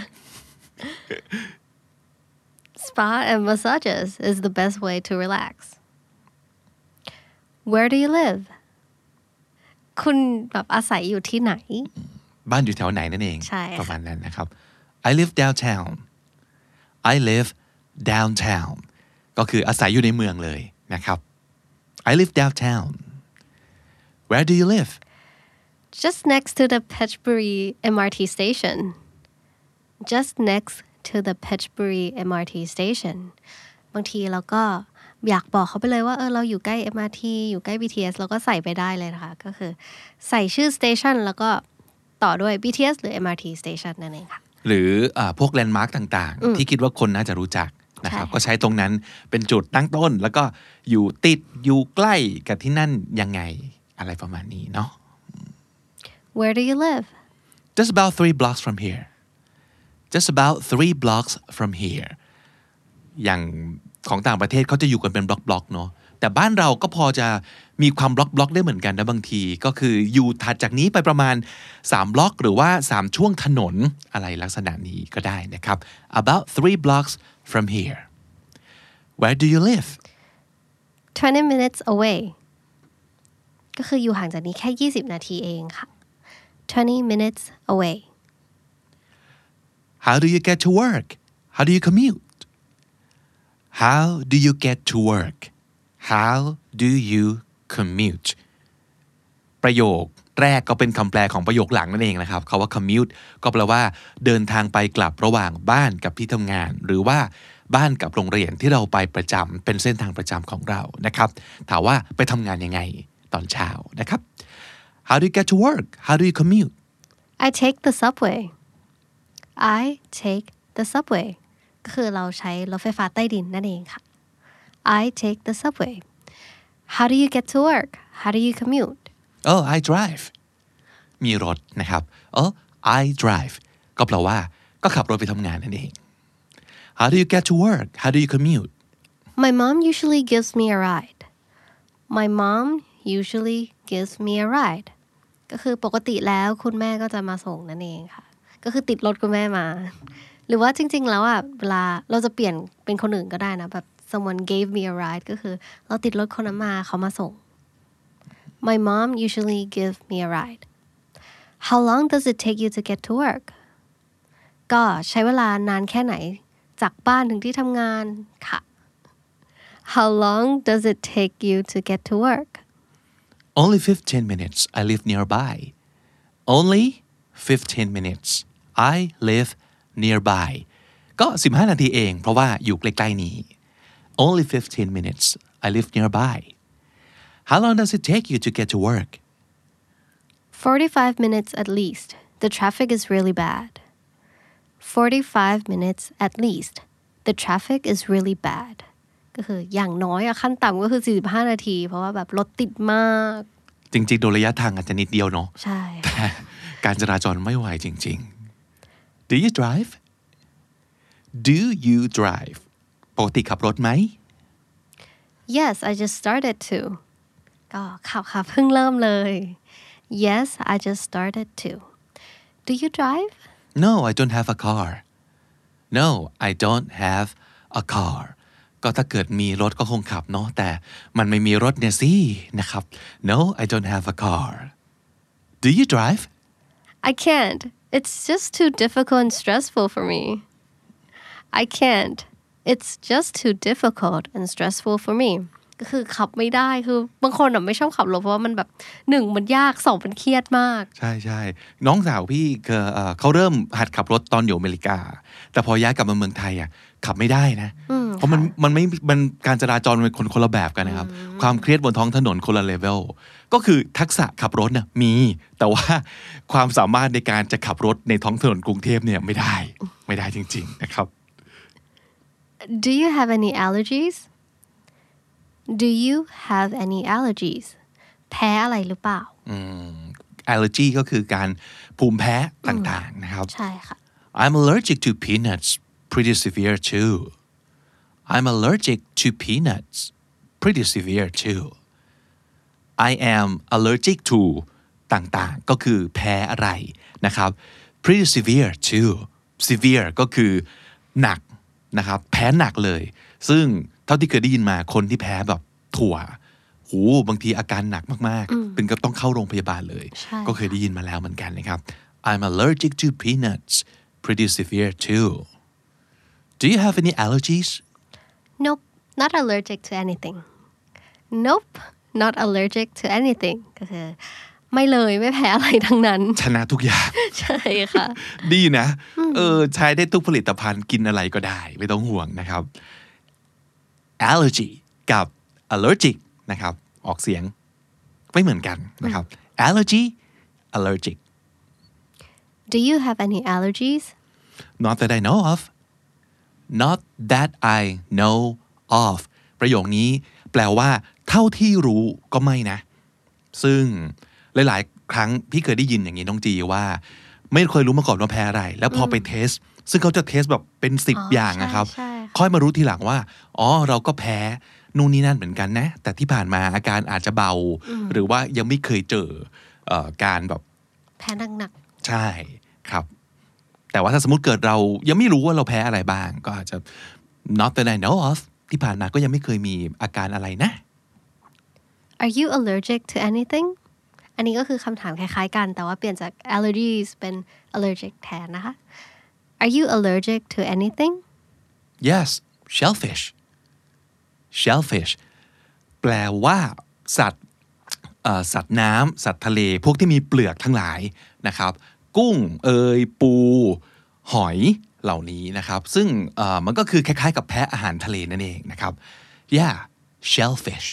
Spa and massages is the best way to relax Where do you live คุณแบบอาศัยอยู่ที่ไหน บ้านอยู่แถวไหนนั่นเอง ใช่ค่ะ ประมาณนั้นนะครับ I live downtown I live downtown ก็คืออาศัยอยู่ในเมืองเลยนะครับ I live downtown Where do you live just next to the Petchbury MRT station just next to the Petchbury MRT station บางทีเราก็อยากบอกเขาไปเลยว่าเออเราอยู่ใกล้ MRT อยู่ใกล้ BTS เราก็ใส่ไปได้เลยนะคะ ก็คือใส่ชื่อ station แล้วก็ต่อด้วย BTS หรือ MRT station นั่นเองค่ะ หรืออาพวกแลนด์มาร์กต่างๆ ที่คิดว่าคนน่าจะรู้จักนะครับใช่ก็ใช้ตรงนั้นเป็นจุดตั้งต้น แล้วก็อยู่ติดอยู่ใกล้กับที่นั่นยังไงอะไรประมาณนี้เนาะ Where do you live just about three blocks from here just about three blocks from here อย่างของต่างประเทศเขาจะอยู่กันเป็นบล็อกบล็อกๆเนาะแต่บ้านเราก็พอจะมีความบล็อกบล็อกๆได้เหมือนกันนะบางที ก็คืออยู่ถัดจากนี้ไปประมาณ 3 บล็อกหรือว่า 3 ช่วงถนนอะไรลักษณะนี้ก็ได้นะครับ about three blocks from here where do you live 20 minutes away ก็คืออยู่ห่างจากนี้แค่ 20 นาทีเองค่ะ20 minutes away how do you get to work how do you commute how do you get to work how do you commute ประโยคแรกก็เป็นคำแปลของประโยคหลังนั่นเองนะครับคาว่า commute ก็แปลว่า เดินทางไปกลับระหว่างบ้านกับที่ทำงาน หรือว่าบ้านกับโรงเรียนที่เราไปประจำเป็นเส้นทางประจำของเรานะครับถามว่าไปทำงานยังไงตอนเช้านะครับ how do you get to work how do you commute I take the subway I take the subway ก็คือเราใช้รถไฟฟ้าใต้ดินนั่นเองค่ะ I take the subway How do you get to work How do you commute oh I drive มีรถนะครับ oh I drive ก็แปลว่าก็ขับรถไปทำงานนั่นเอง how do you get to work how do you commute My mom usually gives me a ride My mom usually gives me a ride ก็คือปกติแล้วคุณแม่ก็จะมาส่งนั่นเองค่ะ ก็คือติดรถคุณแม่มา หรือว่าจริง ๆ แล้วอะเวลาเราจะเปลี่ยนเป็นคนอื่นก็ได้นะแบบ someone gave me a ride ก็คือเราติดรถคนนั้นมาเขามาส่ง My mom usually give me a ride How long does it take you to get to work ก็ใช้เวลานานแค่ไหนจากบ้านถึงที่ทำงานค่ะ How long does it take you to get to work only 15 minutes I live nearby only 15 minutes I live nearby ก็ 15 นาทีเอง เพราะว่าอยู่ใกล้ๆนี้ only 15 minutes I live nearby how long does it take you to get to work 45 minutes at least. The traffic is really bad. 45 minutes at least. The traffic is really bad. ก็คืออย่างน้อยอะขั้นต่ำก็คือ 45 นาที เพราะว่าแบบรถติดมาก จริงๆ โดยระยะทางอาจจะนิดเดียวเนาะ ใช่ แต่การจราจรไม่ไหวจริง ๆ Do you drive Do you drive ปกติขับรถไหม Yes I just started to ก็ขับค่ะเพิ่งเริ่มเลย Yes I just started to Do you drive No I don't have a car No I don't have a car ก็ถ้าเกิดมีรถก็คงขับเนาะแต่มันไม่มีรถเนี่ยสินะครับ No I don't have a car Do you drive I can't It's just too difficult and stressful for me I can't It's just too difficult and stressful for me ก็คือขับไม่ได้คือบางคนอะไม่ชอบขับรถเพราะว่ามันแบบหนึ่งมันยากสองมันเครียดมาก ใช่ใช่น้องสาวพี่เอ่อเอ่อเขาเริ่มหัดขับรถตอนอยู่อเมริกา แต่พอย้ายกลับมาเมืองไทยอะขับไม่ได้นะ เพราะมันมันไม่มันการจราจรมันเป็นคนคนละแบบกันนะครับ ความเครียดบนท้องถนนคนละเลเวล ก็คือทักษะขับรถน่ะมี แต่ว่าความสามารถในการจะขับรถในท้องถนนกรุงเทพเนี่ยไม่ได้ไม่ได้จริง ๆนะครับ Do you have any allergies Do you have any allergies แพ้อะไรหรือเปล่า allergy ก็คือการภูมิแพ้ต่างๆนะครับ ใช่ค่ะ I'm allergic to peanuts pretty severe too I'm allergic to peanuts pretty severe too I am allergic to ต่างๆ ก็คือแพ้อะไรนะครับ pretty severe too severe ก็คือหนักนะครับแพ้หนักเลย ซึ่งเท่าที่เคยได้ยินมาคนที่แพ้แบบถั่วหูบางทีอาการหนักมากๆ เป็นก็ต้องเข้าโรงพยาบาลเลยใช่ก็เคยได้ยินมาแล้วเหมือนกันนะครับ I'm allergic to peanuts pretty severe too Do you have any allergies Nope not allergic to anything Nope not allergic to anything ก็คือไม่เลยไม่แพ้อะไรทั้งนั้น ชนะทุกอย่าง ใช่ค่ะ ดีนะ เออ ใช้ได้ทุกผลิตภัณฑ์กินอะไรก็ได้ ไม่ต้องห่วงนะครับ allergy กับ allergic นะครับ ออกเสียงไม่เหมือนกันนะครับ allergy allergic Do you have any allergies not that I know of not that I know of ประโยคนี้แปลว่า เท่าที่รู้ก็ไม่นะ ซึ่งหลาย ๆ ครั้งพี่เคยได้ยินอย่างนี้น้องจีว่า ไม่เคยรู้มาก่อนว่าแพ้อะไร แล้วพอไปเทส ซึ่งเขาจะเทสแบบเป็นสิบอ๋อออย่างนะครับใช่ค่ะค่อยมารู้ทีหลังว่า อ๋อ เราก็แพ้นู่นนี่นั่นเหมือนกันนะ แต่ที่ผ่านมาอาการอาจจะเบา หรือว่ายังไม่เคยเจอเอ่อการแบบ แพ้หนักใช่ครับ แต่ว่าถ้าสมมติเกิดเรายังไม่รู้ว่าเราแพ้อะไรบ้าง ก็อาจจะ not that I know of ที่ผ่านมาก็ยังไม่เคยมีอาการอะไรนะๆ Are you allergic to anything อันนี้ก็คือคำถามคล้ายๆกัน แต่ว่าเปลี่ยนจาก allergies เป็น allergic แทนนะคะ Are you allergic to anything yes shellfish shellfish แปลว่าสัตว์สัตว์น้ำสัตว์ทะเล พวกที่มีเปลือกทั้งหลายนะครับ กุ้งเอยปู หอยเหล่านี้นะครับ ซึ่งมันก็คือคล้ายๆ กับแพะอาหารทะเลนั่นเองนะครับ yeah shellfish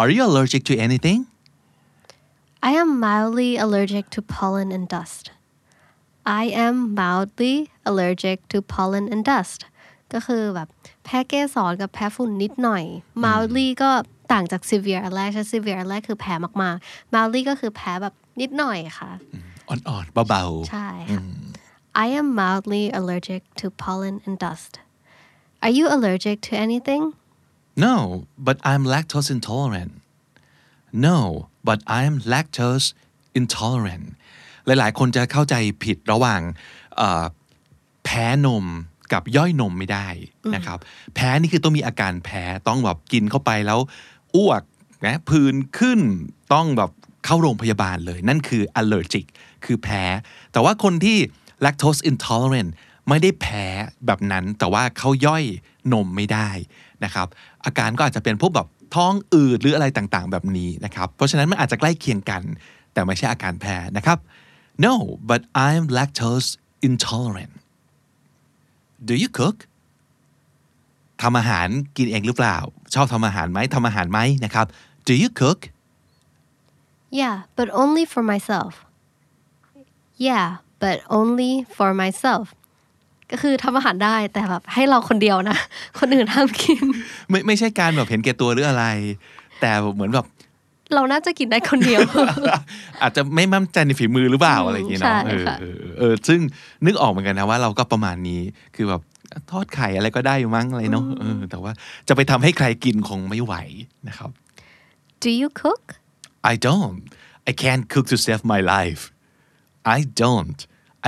are you allergic to anything I am mildly allergic to pollen and dust I am mildly allergic to pollen and dust ก็คือแบบแพ้เกสรกับแพ้ฝุ่นนิดหน่อย mildly ก็ต่างจาก severe อันแรกใช่ severe อันแรกคือแพ้มากๆ mildly ก็คือแพ้แบบนิดหน่อยค่ะ อ่อนๆ เบา ใช่ค่ะ I am mildly allergic to pollen and dust Are you allergic to anythingๆ No but I'm lactose intolerant no but I'm lactose intolerant หลายๆ คนจะเข้าใจผิดระหว่างเอ่อแพ้นมกับย่อยนมไม่ได้นะครับ แพ้นี่คือต้องมีอาการแพ้ต้องแบบกินเข้าไปแล้วอ้วกนะผื่นขึ้นต้องแบบเข้าโรงพยาบาลเลย นั่นคือ allergic คือแพ้ แต่ว่าคนที่ lactose intolerant ไม่ได้แพ้แบบนั้นแต่ว่าเขาย่อยนมไม่ได้นะครับ อาการก็อาจจะเป็นพวกแบบท้องอืดหรืออะไรต่างๆ แบบนี้นะครับ เพราะฉะนั้นมันอาจจะใกล้เคียงกัน แต่ไม่ใช่อาการแพ้นะครับ no but I'm lactose intolerant do you cook ทำอาหารกินเองหรือเปล่า ชอบทำอาหารไหมทำอาหารไหมนะครับ do you cook Yeah but only for myself Yeah but only for myself ก็คือทำอาหารได้แต่แบบให้เราคนเดียวนะ คนอื่นห้ามกิน ไม่ไม่ใช่การแบบเห็นแก่ตัวหรืออะไร แต่เหมือนแบบเราน่าจะกินได้คนเดียว อาจจะไม่มั่นใจในฝีมือหรือเปล่าอะไรอย่างเงี้ยเนาะใช่เออค่ะเออเออซึ่งนึกออกเหมือนกันนะว่าเราก็ประมาณนี้คือแบบทอดไข่อะไรก็ได้อยู่มั้งอะไรเนาะเออแต่ว่าจะไปทำให้ใครกินคงไม่ไหวนะครับ Do you cook I don't I can't cook to save my life I don't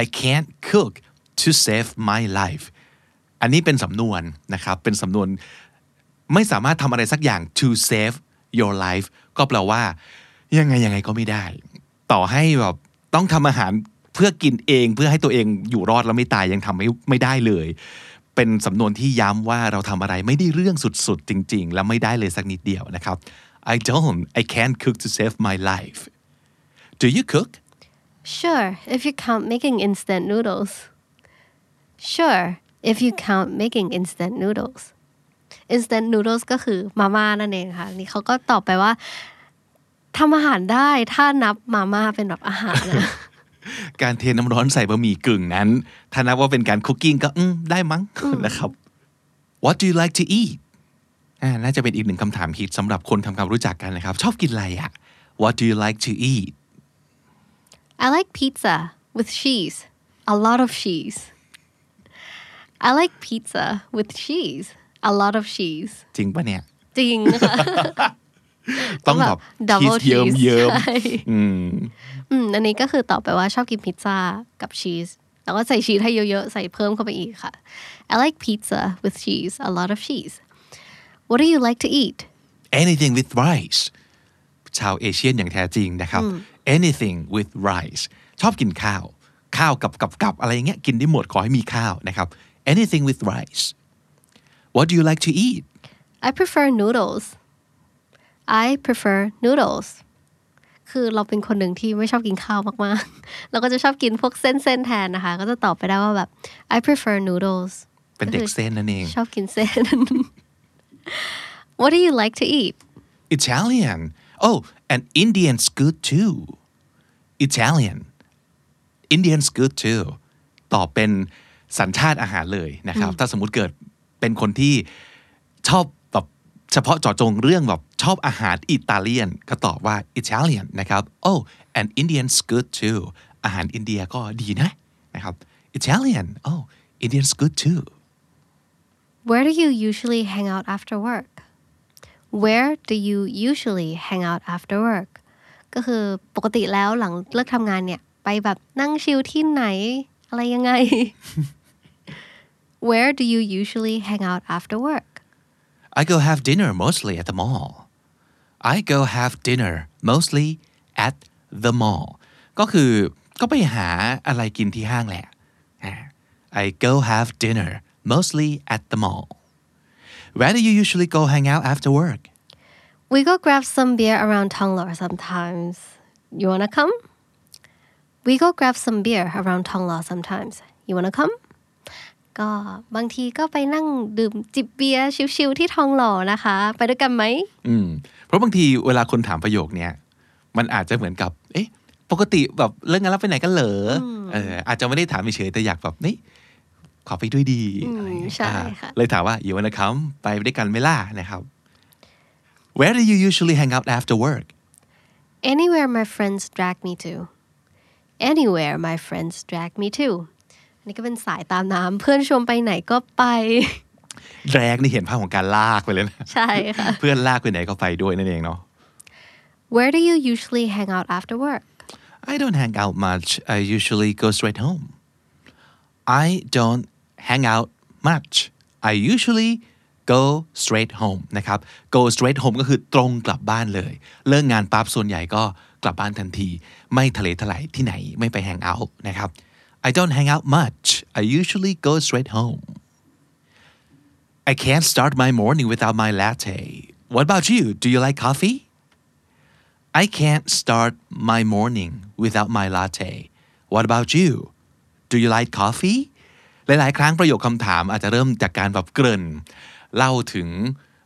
I can't cook to save my life อันนี้เป็นสำนวนนะครับ เป็นสำนวนไม่สามารถทำอะไรสักอย่าง to save your life ก็แปลว่า ยังไงยังไงก็ไม่ได้ ต่อให้แบบต้องทำอาหารเพื่อกินเองเพื่อให้ตัวเองอยู่รอดแล้วไม่ตายยังทำไม่ไม่ได้เลย เป็นสำนวนที่ย้ำว่าเราทำอะไรไม่ได้เรื่องสุดๆ จริง ๆ และไม่ได้เลยสักนิดเดียวนะครับ I don't I can't cook to save my life Do you cook Sure if you count making instant noodles Sure if you count making instant noodles instant noodles ก็คือมาม่านั่นเองค่ะ นี่เขาก็ตอบไปว่าทำอาหารได้ถ้านับมาม่าเป็นแบบอาหารนะการเทน้ำร้อนใส่บะหมี่กึ่งนั้น ถ้านับว่าเป็นการคุกกิ้งก็อืมได้มั้งนะครับ What do you like to eat อ่าน่าจะเป็นอีกหนึ่งคำถามฮิตสำหรับคนทำความรู้จักกันนะครับ ชอบกินอะไรอะ What do you like to eat I like pizza with cheese a lot of cheese I like pizza with cheese a lot of cheese จริงปะเนี่ย จริงค่ะต้องแบบดับชีเบิสลเยิ้มชีสเยิ้มใช่อืมอืมอันนี้ก็คือตอบไปว่าชอบกินพิซซ่ากับชีสแล้วก็ใส่ชีสให้เยอะๆ ใส่เพิ่มเข้าไปอีกค่ะ I like pizza with cheese a lot of cheese What do you like to eat anything with rice ชาวเอเชียนอย่างแท้จริงนะครับ anything with rice ชอบกินข้าว ข้าวกับกับกับอะไรเงี้ยกินได้หมดขอให้มีข้าวนะครับ anything with rice What do you like to eat I prefer noodles I prefer noodles คือเราเป็นคนหนึ่งที่ไม่ชอบกินข้าวมากๆ เราก็จะชอบกินพวกเส้นๆแทนนะคะ ก็จะตอบไปได้ว่าแบบ I prefer noodles เป็นเด็กเส้นนั่นเอง ชอบกินเส้น What do you like to eat Italian oh and Indian's good too Italian Indian's good too ตอบเป็น สัญชาติอาหารเลยนะครับ ถ้าสมมุติเกิดเป็นคนที่ชอบแบบเฉพาะเจาะจงเรื่องแบบชอบอาหารอิตาเลียน ก็ตอบว่า Italian นะครับ oh and Indian's good too อาหารอินเดียก็ดีนะนะครับ Italian oh Indian's good too Where do you usually hang out after work Where do you usually hang out after work ก็คือปกติแล้วหลังเลิกทำงานเนี่ย ไปแบบนั่งชิลที่ไหน อะไรยังไง Where do you usually hang out after work I go have dinner mostly at the mall. I go have dinner mostly at the mall. ก็คือก็ไปหาอะไรกินที่ห้างแหละอ่า I go have dinner mostly at the mall. Where do you usually go hang out after work? We go grab some beer around Tonglo sometimes You wanna come We go grab some beer around Tonglo sometimes You wanna come ก็บางทีก็ไปนั่งดื่มจิบเบียร์ชิลๆที่ทองหล่อนะคะ ไปด้วยกันไหมอืมเพราะบางทีเวลาคนถามประโยคเนี้ยมันอาจจะเหมือนกับ เอ๊ะ ปกติแบบเลิกงานแล้วไปไหนกันเหรออเอออาจจะไม่ได้ถามเฉยๆแต่อยากแบบนี่ขอไปด้วยดีอะไรอย่างเงี้ยใช่อ่าค่ะเลยถามว่าอยู่วันนะครับไปด้วยกันไหมล่ะนะครับ Where do you usually hang out after work Anywhere my friends drag me to Anywhere my friends drag me to อันนี้ก็เป็นสายตามน้ำเพื่อนชวนไปไหนก็ไป แรกนี่เห็นภาพของการลากไปเลยนะ ใช่ค่ะ เพื่อนลากไปไหนก็ไปด้วยนั่นเองเนาะ Where do you usually hang out after work I don't hang out much I usually go straight home I don't hang out much I usually go straight home นะครับ go straight home ก็คือตรงกลับบ้านเลย เลิกงานปั๊บส่วนใหญ่ก็กลับบ้านทันที ไม่ทะเลทลายที่ไหนไม่ไป hang out นะครับ I don't hang out much I usually go straight home I can't start my morning without my latte What about you Do you like coffee I can't start my morning without my latte What about you Do you like coffee หลาย ๆ ครั้งประโยคคำถามอาจจะเริ่มจากการแบบเกริ่น เล่าถึง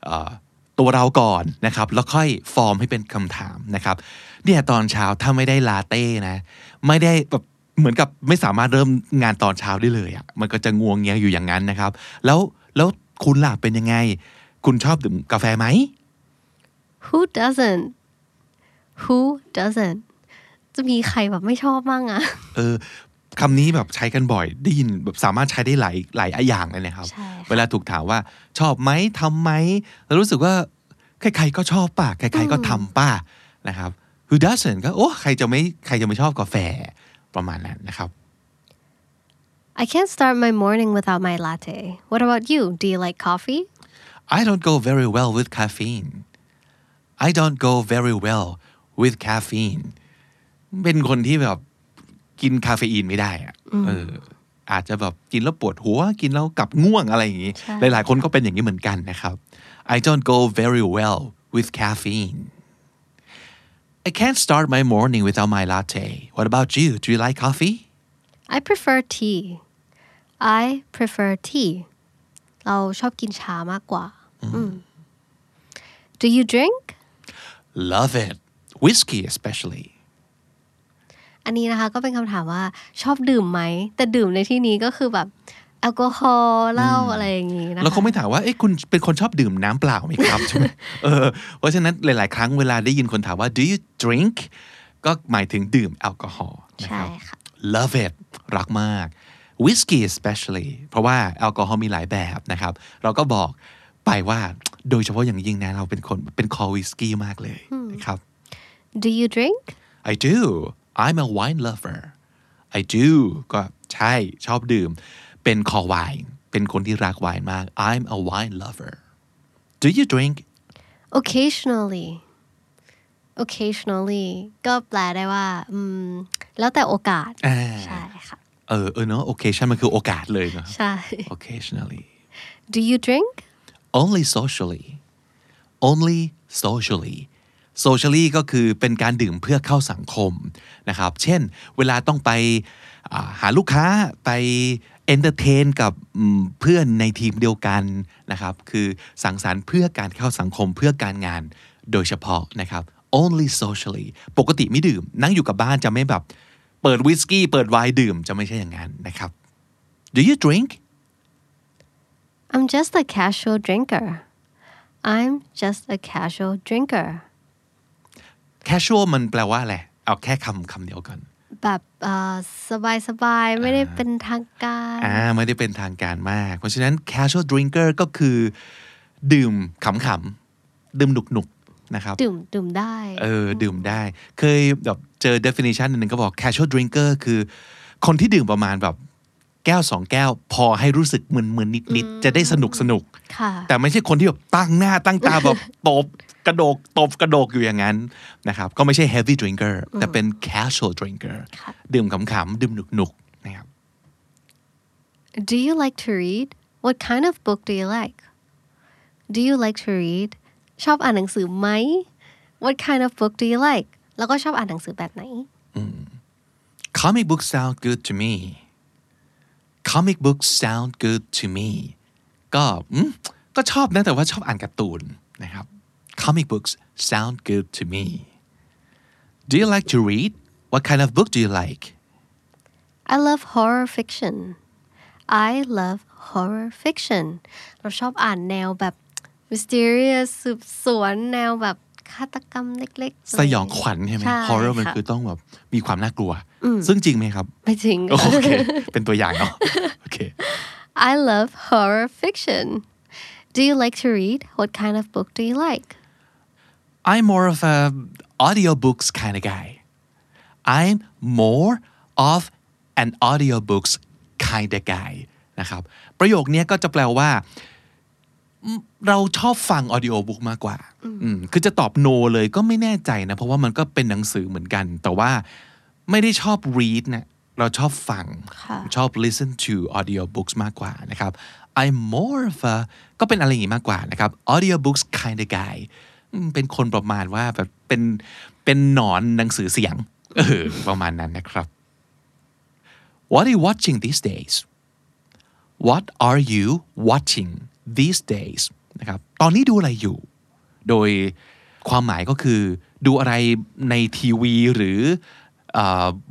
เอ่อตัวเราก่อนนะครับ แล้วค่อยฟอร์มให้เป็นคำถามนะครับ เนี่ยตอนเช้าถ้าไม่ได้ลาเต้นะ ไม่ได้แบบเหมือนกับไม่สามารถเริ่มงานตอนเช้าได้เลยอะ่ะมันก็จะงวงเงียอยู่อย่างนั้นนะครับ แล้วแล้วคุณล่ะเป็นยังไง คุณชอบดื่มกาแฟไหม Who doesn't Who doesn't จะมีใครแบบไม่ชอบมั่งอะเออ คำนี้แบบใช้กันบ่อยได้ยินแบบสามารถใช้ได้หลายหลายอย่างเลยนะครับใช่ค่ะเวลาถูกถามว่าชอบไหมทำไหมแล้วรู้สึกว่าใครๆก็ชอบป่ะใครๆก็ทำป่ะนะครับ who doesn't ก็โอ้ใครจะไม่ใครจะไม่ชอบกาแฟประมาณนั้นนะครับ I can't start my morning without my latte what about you do you like coffee I don't go very well with caffeine I don't go very well with caffeine เป็นคนที่แบบ กินคาเฟอีนไม่ได้อะเออ อาจจะแบบกินแล้วปวดหัว กินแล้วกลับง่วงอะไรอย่างนี้ หลาย ๆ คนก็เป็นอย่างนี้เหมือนกันนะครับ I don't go very well with caffeine I can't start my morning without my latte What about you Do you like coffee I prefer tea I prefer tea เราชอบกินชามากกว่าอืม Do you drink Love it whiskey especially อันนี้นะคะก็เป็นคำถามว่าชอบดื่มไหม แต่ดื่มในที่นี้ก็คือแบบแอลกอฮอล์เหล้าอะไรอย่างนี้นะคะเราคงไม่ถามว่าเอ๊ะคุณเป็นคนชอบดื่มน้ำเปล่าไหมครับใช่ไหมเออเพราะฉะนั้นหลาย ๆ ครั้งเวลาได้ยินคนถามว่า do you drink ก็หมายถึงดื่มแอลกอฮอล์นะใช่ครับค่ะ love it รักมาก whiskey especially เพราะว่าแอลกอฮอล์มีหลายแบบนะครับ เราก็บอกไปว่าโดยเฉพาะอย่างยิ่งนะ เราเป็นคนเป็นคอวิสกี้มากเลยนะครับ Do you drink I do I'm a wine lover I do ก็ใช่ชอบดื่ม เป็นคอไวน์เป็นคนที่รักไวน์มาก I'm a wine lover Do you drink occasionally occasionally ก็แปลได้ว่าอืมแล้วแต่โอกาส อ่า ใช่ค่ะ เออเออเนอะ occasion มันคือโอกาสเลยเนอะ ใช่ occasionally Do you drink only socially only socially Socially ก็คือเป็นการดื่มเพื่อเข้าสังคมนะครับ เช่น เวลาต้องไปหาลูกค้าไป entertain กับเพื่อนในทีมเดียวกันนะครับ คือสังสรรค์เพื่อการเข้าสังคมเพื่อการงานโดยเฉพาะนะครับ only socially ปกติไม่ดื่ม นั่งอยู่กับบ้านจะไม่แบบเปิดวิสกี้เปิดไวน์ดื่มจะไม่ใช่อย่างนั้นนะครับ Do you drink I'm just a casual drinker I'm just a casual drinker casual มันแปลว่าอะไร เอาแค่คำคำเดียวกันแบบสบายสบายๆไม่ได้เป็นทางการอ่าไม่ได้เป็นทางการมาก เพราะฉะนั้น casual drinker ก็คือ ดื่มขำๆดื่มหนุกๆนะครับ ดื่มดื่มได้ เออ ดื่มได้ เคยแบบเจอ definition อันหนึ่งก็บอก casual drinker คือ คนที่ดื่มประมาณแบบ แก้วสองแก้ว พอให้รู้สึกมึนๆนิดๆจะได้สนุกสนุกๆค่ะแต่ไม่ใช่คนที่แบบตั้งหน้าตั้งตาแบบตบกระโดกตบกระโดกอยู่อย่างนั้นนะครับก็ไม่ใช่ heavy drinker แต่เป็น casual drinker ค่ะดื่มขำๆดื่มหนุกๆนะครับ Do you like to read What kind of book do you like Do you like to read ชอบอ่านหนังสือไหม What kind of book do you like แล้วก็ชอบอ่านหนังสือแบบไหน comic books sound good to me comic books sound good to me ก็อืมก็ชอบนะแต่ว่าชอบอ่านการ์ตูนนะครับ comic books sound good to me do you like to read what kind of book do you like I love horror fiction I love horror fiction เราชอบอ่านแนวแบบ mysterious สืบสวนแนวแบบฆาตกรรมเล็กๆ สยองขวัญใช่ไหมใช่ horror มันค่ะคือต้องแบบมีความน่ากลัว ซึ่งจริงไหมครับ ไม่จริง โอเค เป็นตัวอย่างเนาะ โอเค I love horror fiction Do you like to read What kind of book do you like I'm more of a audiobooks kind of guy I'm more of an audiobooks kind of guy นะครับ ประโยคนี้ก็จะแปลว่า เราชอบฟัง audio book มากกว่าอืมคือจะตอบ no เลยก็ไม่แน่ใจนะ เพราะว่ามันก็เป็นหนังสือเหมือนกัน แต่ว่า ไม่ได้ชอบ read นะเราชอบฟังค่ะชอบ listen to audio books มากกว่านะครับ I'm more of a ก็เป็นอะไรอย่างงี้มากกว่านะครับ audio books kind of guy อืมเป็นคนประมาณว่าแบบเป็นเป็นหนอนหนังสือเสียงเออประมาณนั้นนะครับ What are you watching these days What are you watching these days นะครับตอนนี้ดูอะไรอยู่ โดยความหมายก็คือดูอะไรในทีวีหรือเออ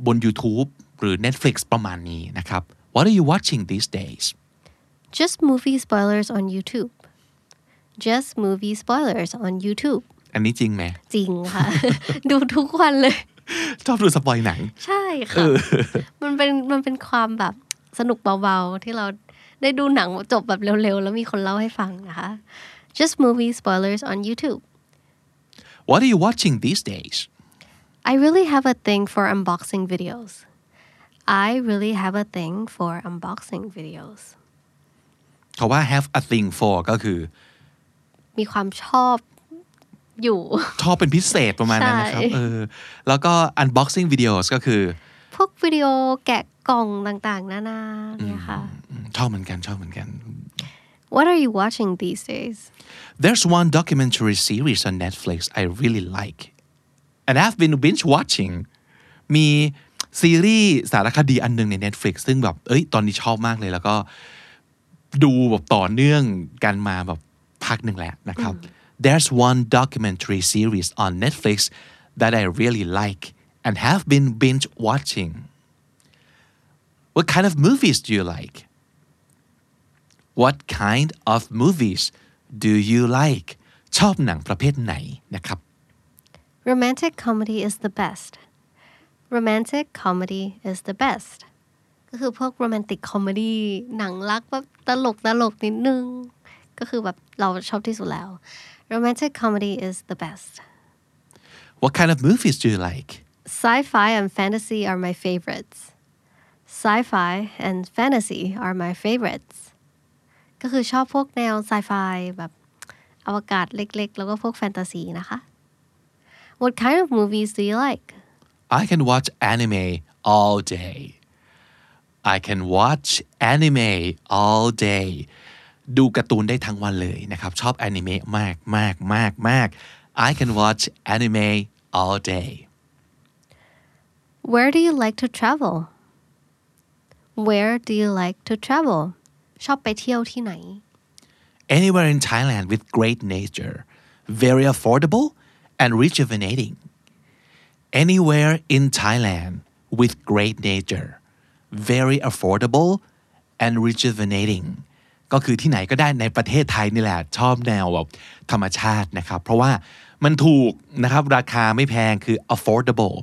บน YouTube หรือ Netflix ประมาณนี้นะครับ What are you watching these days Just movie spoilers on YouTube Just movie spoilers on YouTube อันนี้จริงไหม จริงค่ะ ดูทุกวันเลย ชอบดูสปอยหนัง ใช่ค่ะ มันเป็นมันเป็นความแบบสนุกเบาๆ ที่เราได้ดูหนังจบแบบเร็วๆ แล้วมีคนเล่าให้ฟังนะคะ Just movie spoilers on YouTube What are you watching these days I really have a thing for unboxing videos I really have a thing for unboxing videos เขาว่า have a thing for ก็คือ มีความชอบอยู่ ชอบเป็นพิเศษประมาณนั้นนะครับ ใช่ เออแล้วก็ unboxing videos ก็คือ พวกวิดีโอแกะกล่องต่างๆ นานาเนี่ยค่ะ อืมชอบเหมือนกันชอบเหมือนกัน What are you watching these days There's one documentary series on Netflix I really like And I've been binge watching มีซีรีส์สารคดีอันหนึงใน Netflix ซึ่งแบบ เอ้ย ตอนนี้ชอบมากเลย แล้วก็ดูแบบต่อเนื่องกันมาแบบพักหนึ่งแล้วนะครับ There's one documentary series on Netflix that I really like and have been binge watching What kind of movies do you like What kind of movies do you like ชอบหนังประเภทไหนนะครับ Romantic comedy is the best Romantic comedy is the best ก็คือพวก romantic comedy หนังรักแบบตลกตลกนิดนึง ก็คือแบบเราชอบที่สุดแล้ว Romantic comedy is the best What kind of movies do you like Sci-fi and fantasy are my favorites Sci-fi and fantasy are my favorites ก็คือชอบพวกแนว sci-fi แบบอวกาศเล็กๆ แล้วก็พวกแฟนตาซีนะคะ What kind of movies do you like I can watch anime all day I can watch anime all day ดูการ์ตูนได้ทั้งวันเลยนะครับ ชอบแอนิเมะมากมากมากมาก I can watch anime all day Where do you like to travel Where do you like to travel ชอบไปเที่ยวที่ไหน Anywhere in Thailand with great nature very affordable and rejuvenating anywhere in Thailand with great nature very affordable and rejuvenating ก็คือที่ไหนก็ได้ในประเทศไทยนี่แหละชอบแนวแบบธรรมชาตินะครับ เพราะว่ามันถูกนะครับราคาไม่แพงคือ affordable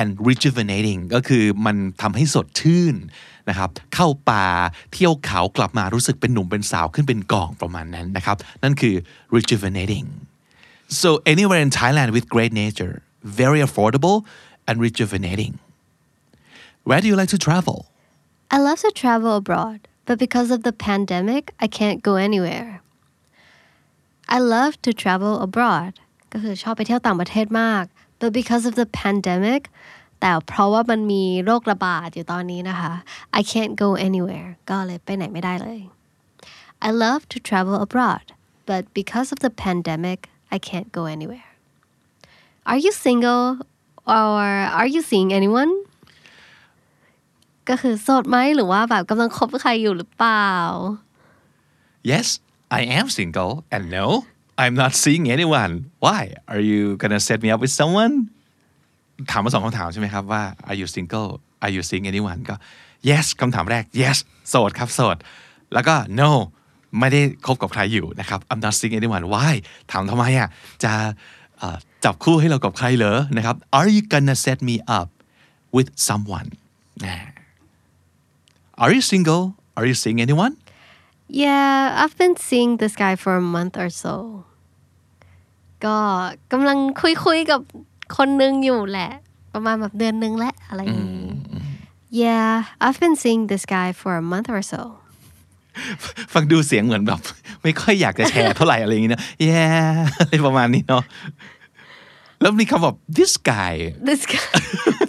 and rejuvenating ก็คือมันทำให้สดชื่นนะครับ เข้าป่าเที่ยวเขากลับมารู้สึกเป็นหนุ่มเป็นสาวขึ้นเป็นกองประมาณนั้นนะครับ นั่นคือ rejuvenating so anywhere in Thailand with great nature very affordable and rejuvenating where do you like to travel I love to travel abroad, but because of the pandemic, I can't go anywhere. I love to travel abroad ก็คือชอบไปเที่ยวต่างประเทศมาก but because of the pandemic แต่เพราะว่ามันมีโรคระบาดอยู่ตอนนี้นะคะ I can't go anywhere ก็เลยไปไหนไม่ได้เลย I love to travel abroad, but because of the pandemic, I can't go anywhere. Are you single or are you seeing anyone? ก็คือโสดไหมหรือว่าแบบกำลังคบใครอยู่หรือเปล่า yes I am single and no I'm not seeing anyone why are you gonna set me up with someone ถามมาสองคำถามใช่ไหมครับว่า are you single are you seeing anyone ก็ yes คำถามแรก yes โสดครับโสด แล้วก็ no ไม่ได้คบกับใครอยู่นะครับ I'm not seeing anyone why ถามทำไมอะจะเอ่อจับคู่ให้เรากับใครเหรอนะครับ are you gonna set me up with someone นะ are you single are you seeing anyone Yeah I've been seeing this guy for a month or so ก็กำลังคุยคุยๆกับคนนึงอยู่แหละ ประมาณแบบเดือนนึงและอะไรอย่างนี้ Yeah I've been seeing this guy for a month or so ฟังดูเสียงเหมือนแบบ ไม่ค่อยอยากจะแชร์เท่าไหร่อะไรอย่างนี้นะ yeah อะไรประมาณนี้เนาะแล้วมีคำแบบ this guy this guy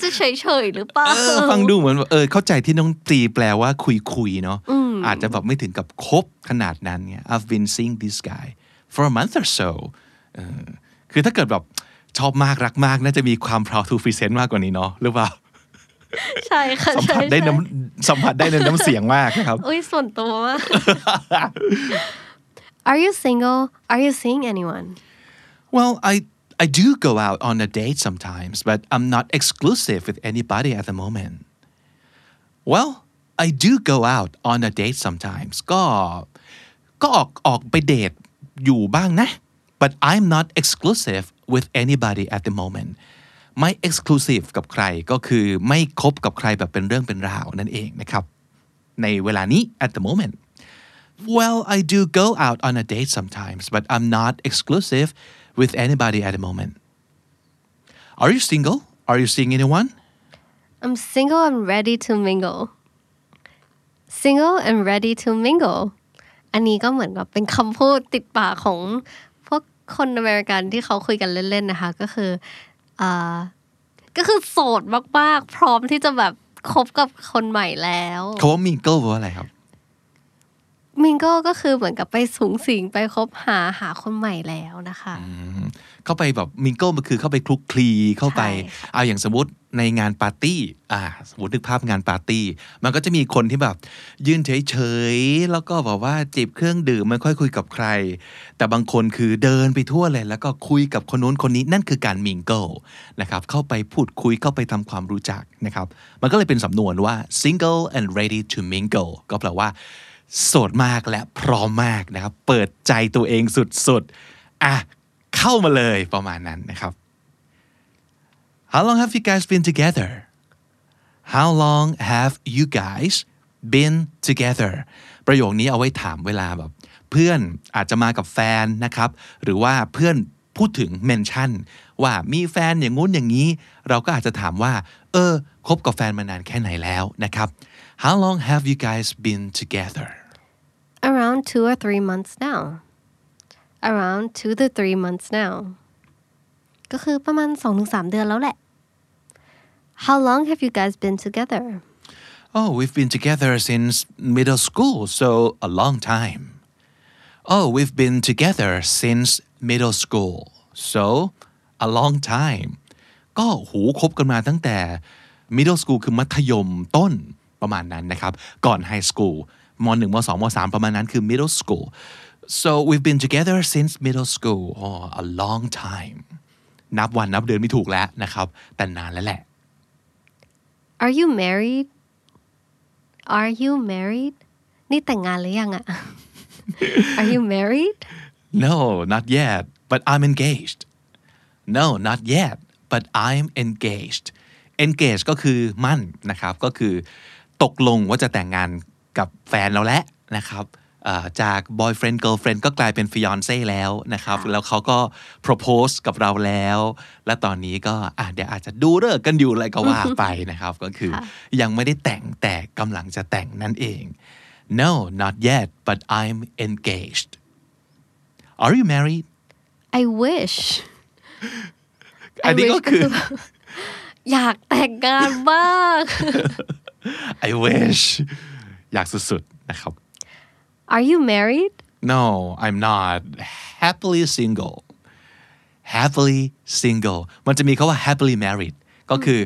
จะเฉยๆหรือเปล่าเออฟังดูเหมือนแบบเออเข้าใจที่น้องตรีแปลว่าคุยคุยๆเนาะอาจจะแบบไม่ถึงกับคบขนาดนั้นไง I've been seeing this guy for a month or so เออคือถ้าเกิดแบบชอบมากรักมากน่าจะมีความ proud to present มากกว่านี้เนาะหรือเปล่า ใช่ค่ะสัมใช่ผัสได้ใช่น้ำสัมผัสได้ในน้ำเสียงมากนะครับอุ้ยส่วนตัวมาก Are you single Are you seeing anyone Well, I I do go out on a date sometimes, but I'm not exclusive with anybody at the moment. Well, I do go out on a date sometimes. ก็ก็ออกออกไปเดทอยู่บ้างนะ but I'm not exclusive with anybody at the moment. ไม่ exclusive กับใครก็คือไม่คบกับใครแบบเป็นเรื่องเป็นราวนั่นเองนะครับ ในเวลานี้ at the moment. Well, I do go out on a date sometimes, but I'm not exclusive with anybody at the moment. Are you single Are you seeing anyone I'm single and ready to mingle single and ready to mingle อันนี้ก็เหมือนกับเป็นคำพูดติดปากของพวกคนอเมริกันที่เขาคุยกันเล่นๆนะคะ ก็คือ ก็คือโสดมากๆ พร้อมที่จะแบบคบกับคนใหม่แล้วเขาว่า mingle แปลว่าอะไรครับ มิงโก้ก็คือเหมือนกับไปสูงสิงไปคบหาหาคนใหม่แล้วนะคะเข้าไปแบบมิงเกิลมันคือเข้าไปคลุกคลีเข้าไปใช่ค่ะเอาอย่างสมมติในงานปาร์ตี้อ่าสมมตินึกภาพงานปาร์ตี้ มันก็จะมีคนที่แบบ ยืนเฉยๆแล้วก็แบบว่าจิบเครื่องดื่มไม่ค่อยคุยกับใคร แต่บางคนคือเดินไปทั่วเลย แล้วก็คุยกับคนนู้นคนนี้นั่นคือการ mingle นะครับเข้าไปพูดคุยเข้าไปทำความรู้จักนะครับ มันก็เลยเป็นสำนวนว่า single and ready to mingle ก็แปลว่า โสดมากและพร้อมมากนะครับ เปิดใจตัวเองสุดๆอะเข้ามาเลยประมาณนั้นนะครับ How long have you guys been together How long have you guys been together ประโยคนี้เอาไว้ถามเวลาแบบ เพื่อนอาจจะมากับแฟนนะครับ หรือว่าเพื่อนพูดถึงเมนชั่น ว่ามีแฟนอย่างงู้นอย่างนี้ เราก็อาจจะถามว่า เออคบกับแฟนมานานแค่ไหนแล้วนะครับ How long have you guys been together around two or three months now around two to three months now ก็คือประมาณ2-3 เดือนแล้วแหละ How long have you guys been together Oh, we've been together since middle school, so a long time. Oh, we've been together since middle school, so a long time. ก็หูคบกันมาตั้งแต่ middle school คือมัธยมต้นประมาณนั้นนะครับ ก่อน high school ม .1 ม .2 ม .3 ประมาณนั้นคือ middle school so we've been together since middle school oh a long time นับวันนับเดือนไม่ถูกแล้วนะครับ แต่นานแล้วแหละ Are you married Are you married นี่แต่งงานหรือยังอะ Are you married No, not yet, but I'm engaged. No, not yet, but I'm engaged. Engaged ก็คือมั่นนะครับ ก็คือตกลงว่าจะแต่งงาน กับแฟนเราแล้วนะครับเอ่อจาก boyfriend girlfriend ก็กลายเป็น fiance แล้วนะครับ แล้วเขาก็ propose กับเราแล้ว และตอนนี้ก็อะเดี๋ยวอาจจะดูเลิกษ์กันอยู่อะไรก็ว่าไปนะครับ ก็คือยังไม่ได้แต่งแต่กำลังจะแต่งนั่นเอง No, not yet, but I'm engaged. Are you married? I wish อันนี้ก็คือ อยากแต่งงานบ้าง I wish อยากสุดๆนะครับ Are you married No I'm not happily single happily single มันจะมีคาว่า happily married ก็คือ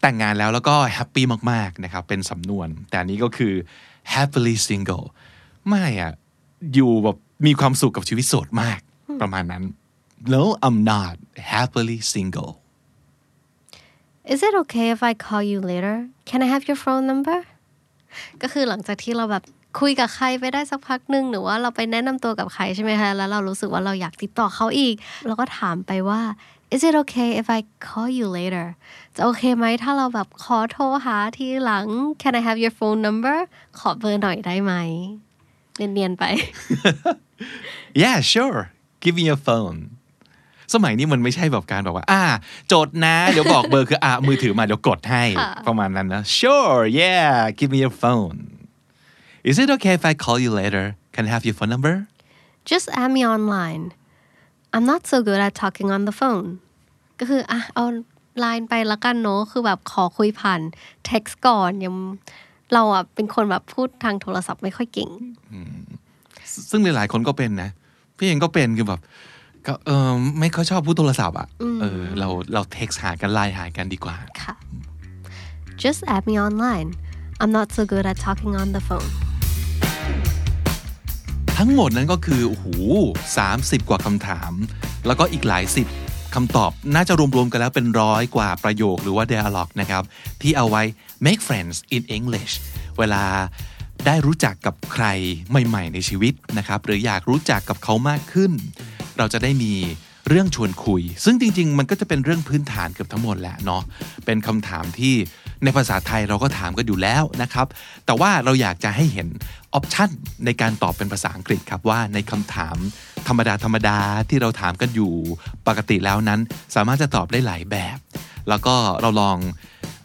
แต่งงานแล้วแล้วก็แฮปปี้มากๆนะครับเป็นสำนวน แต่อันนี้ก็คือ happily single ไม่อะอยู่แบบมีความสุขกับชีวิตโสดมากประมาณนั้น No I'm not happily single Is it okay if I call you later Can I have your phone number ก็คือหลังจากที่เราแบบคุยกับใครไปได้สักพักหนึ่งหรือว่าเราไปแนะนำตัวกับใครใช่ไหมคะแล้วเรารู้สึกว่าเราอยากติดต่อเขาอีก เราก็ถามไปว่า Is it okay if I call you later จะโอเคไหมถ้าเราแบบขอโทรหาทีหลัง Can I have your phone number ขอเบอร์หน่อยได้ไหมเนียนๆไป Yeah sure give me your phone สมัยนี้มันไม่ใช่แบบการแบบว่า อ่าจดนะ เดี๋ยวบอกเบอร์คืออ่ามือถือมาเดี๋ยวกดให้ ประมาณนั้นนะ Sure yeah give me your phone Is it okay if I call you later Can I have your phone number just add me online I'm not so good at talking on the phone ก็คืออะเอาไลน์ไปละกันเนอะคือแบบขอคุยผ่าน text ก่อนยังเราอะเป็นคนแบบพูดทางโทรศัพท์ไม่ค่อยเก่งซึ่งหลายๆคนก็เป็นนะ พี่เองก็เป็นคือแบบ ก็เออไม่ค่อยชอบพูดโทรศัพท์อะเออเราเราเท็กซ์หากันไลน์หากันดีกว่าค่ะ just add me online I'm not so good at talking on the phone ทั้งหมดนั้นก็คือโอ้โหสามสิบกว่าคำถาม แล้วก็อีกหลายสิบคำตอบน่าจะรวมๆกันแล้วเป็นร้อยกว่าประโยคหรือว่า dialogue นะครับ ที่เอาไว้ make friends in English เวลาได้รู้จักกับใครใหม่ ๆ ในชีวิตนะครับ หรืออยากรู้จักกับเขามากขึ้น เราจะได้มีเรื่องชวนคุย ซึ่งจริง ๆ มันก็จะเป็นเรื่องพื้นฐานเกือบทั้งหมดแหละเนาะเป็นคำถามที่ในภาษาไทยเราก็ถามกันอยู่แล้วนะครับ แต่ว่าเราอยากจะให้เห็นออปชันในการตอบเป็นภาษาอังกฤษครับว่าในคำถามธรรมดาธรรมดาที่เราถามกันอยู่ปกติแล้วนั้น สามารถจะตอบได้หลายแบบ แล้วก็เราลอง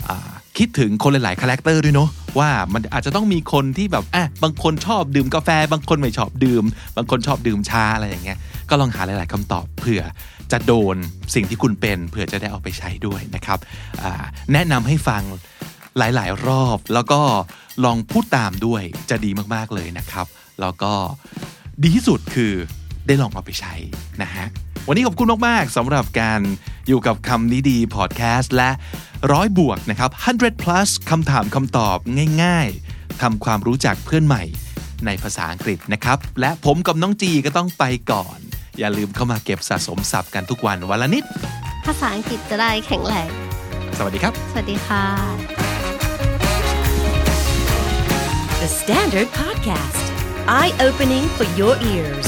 อคิดถึงคนหลายๆ character ด้วยเนาะว่ามันอาจจะต้องมีคนที่แบบอะบางคนชอบดื่มกาแฟ บางคนไม่ชอบดื่ม บางคนชอบดื่มชาอะไรอย่างเงี้ย ก็ลองหาหลาย ๆคำตอบเผื่อจะโดนสิ่งที่คุณเป็น เผื่อจะได้เอาไปใช้ด้วยนะครับแนะนำให้ฟังหลาย ๆ รอบ แล้วก็ลองพูดตามด้วยจะดีมาก ๆ เลยนะครับ แล้วก็ดีที่สุดคือได้ลองเอาไปใช้นะฮะวันนี้ขอบคุณมาก ๆสำหรับการอยู่กับคำนี้ดีพอดแคสต์และร้อยบวกนะครับ100 plus คำถามคำตอบง่าย ๆทำความรู้จักเพื่อนใหม่ในภาษาอังกฤษนะครับ และผมกับน้องจีก็ต้องไปก่อน อย่าลืมเข้ามาเก็บสะสมศัพท์กันทุกวันวันละนิด ภาษาอังกฤษจะได้แข็งแรงสวัสดีครับ สวัสดีค่ะ The Standard Podcast Eye Opening for Your Ears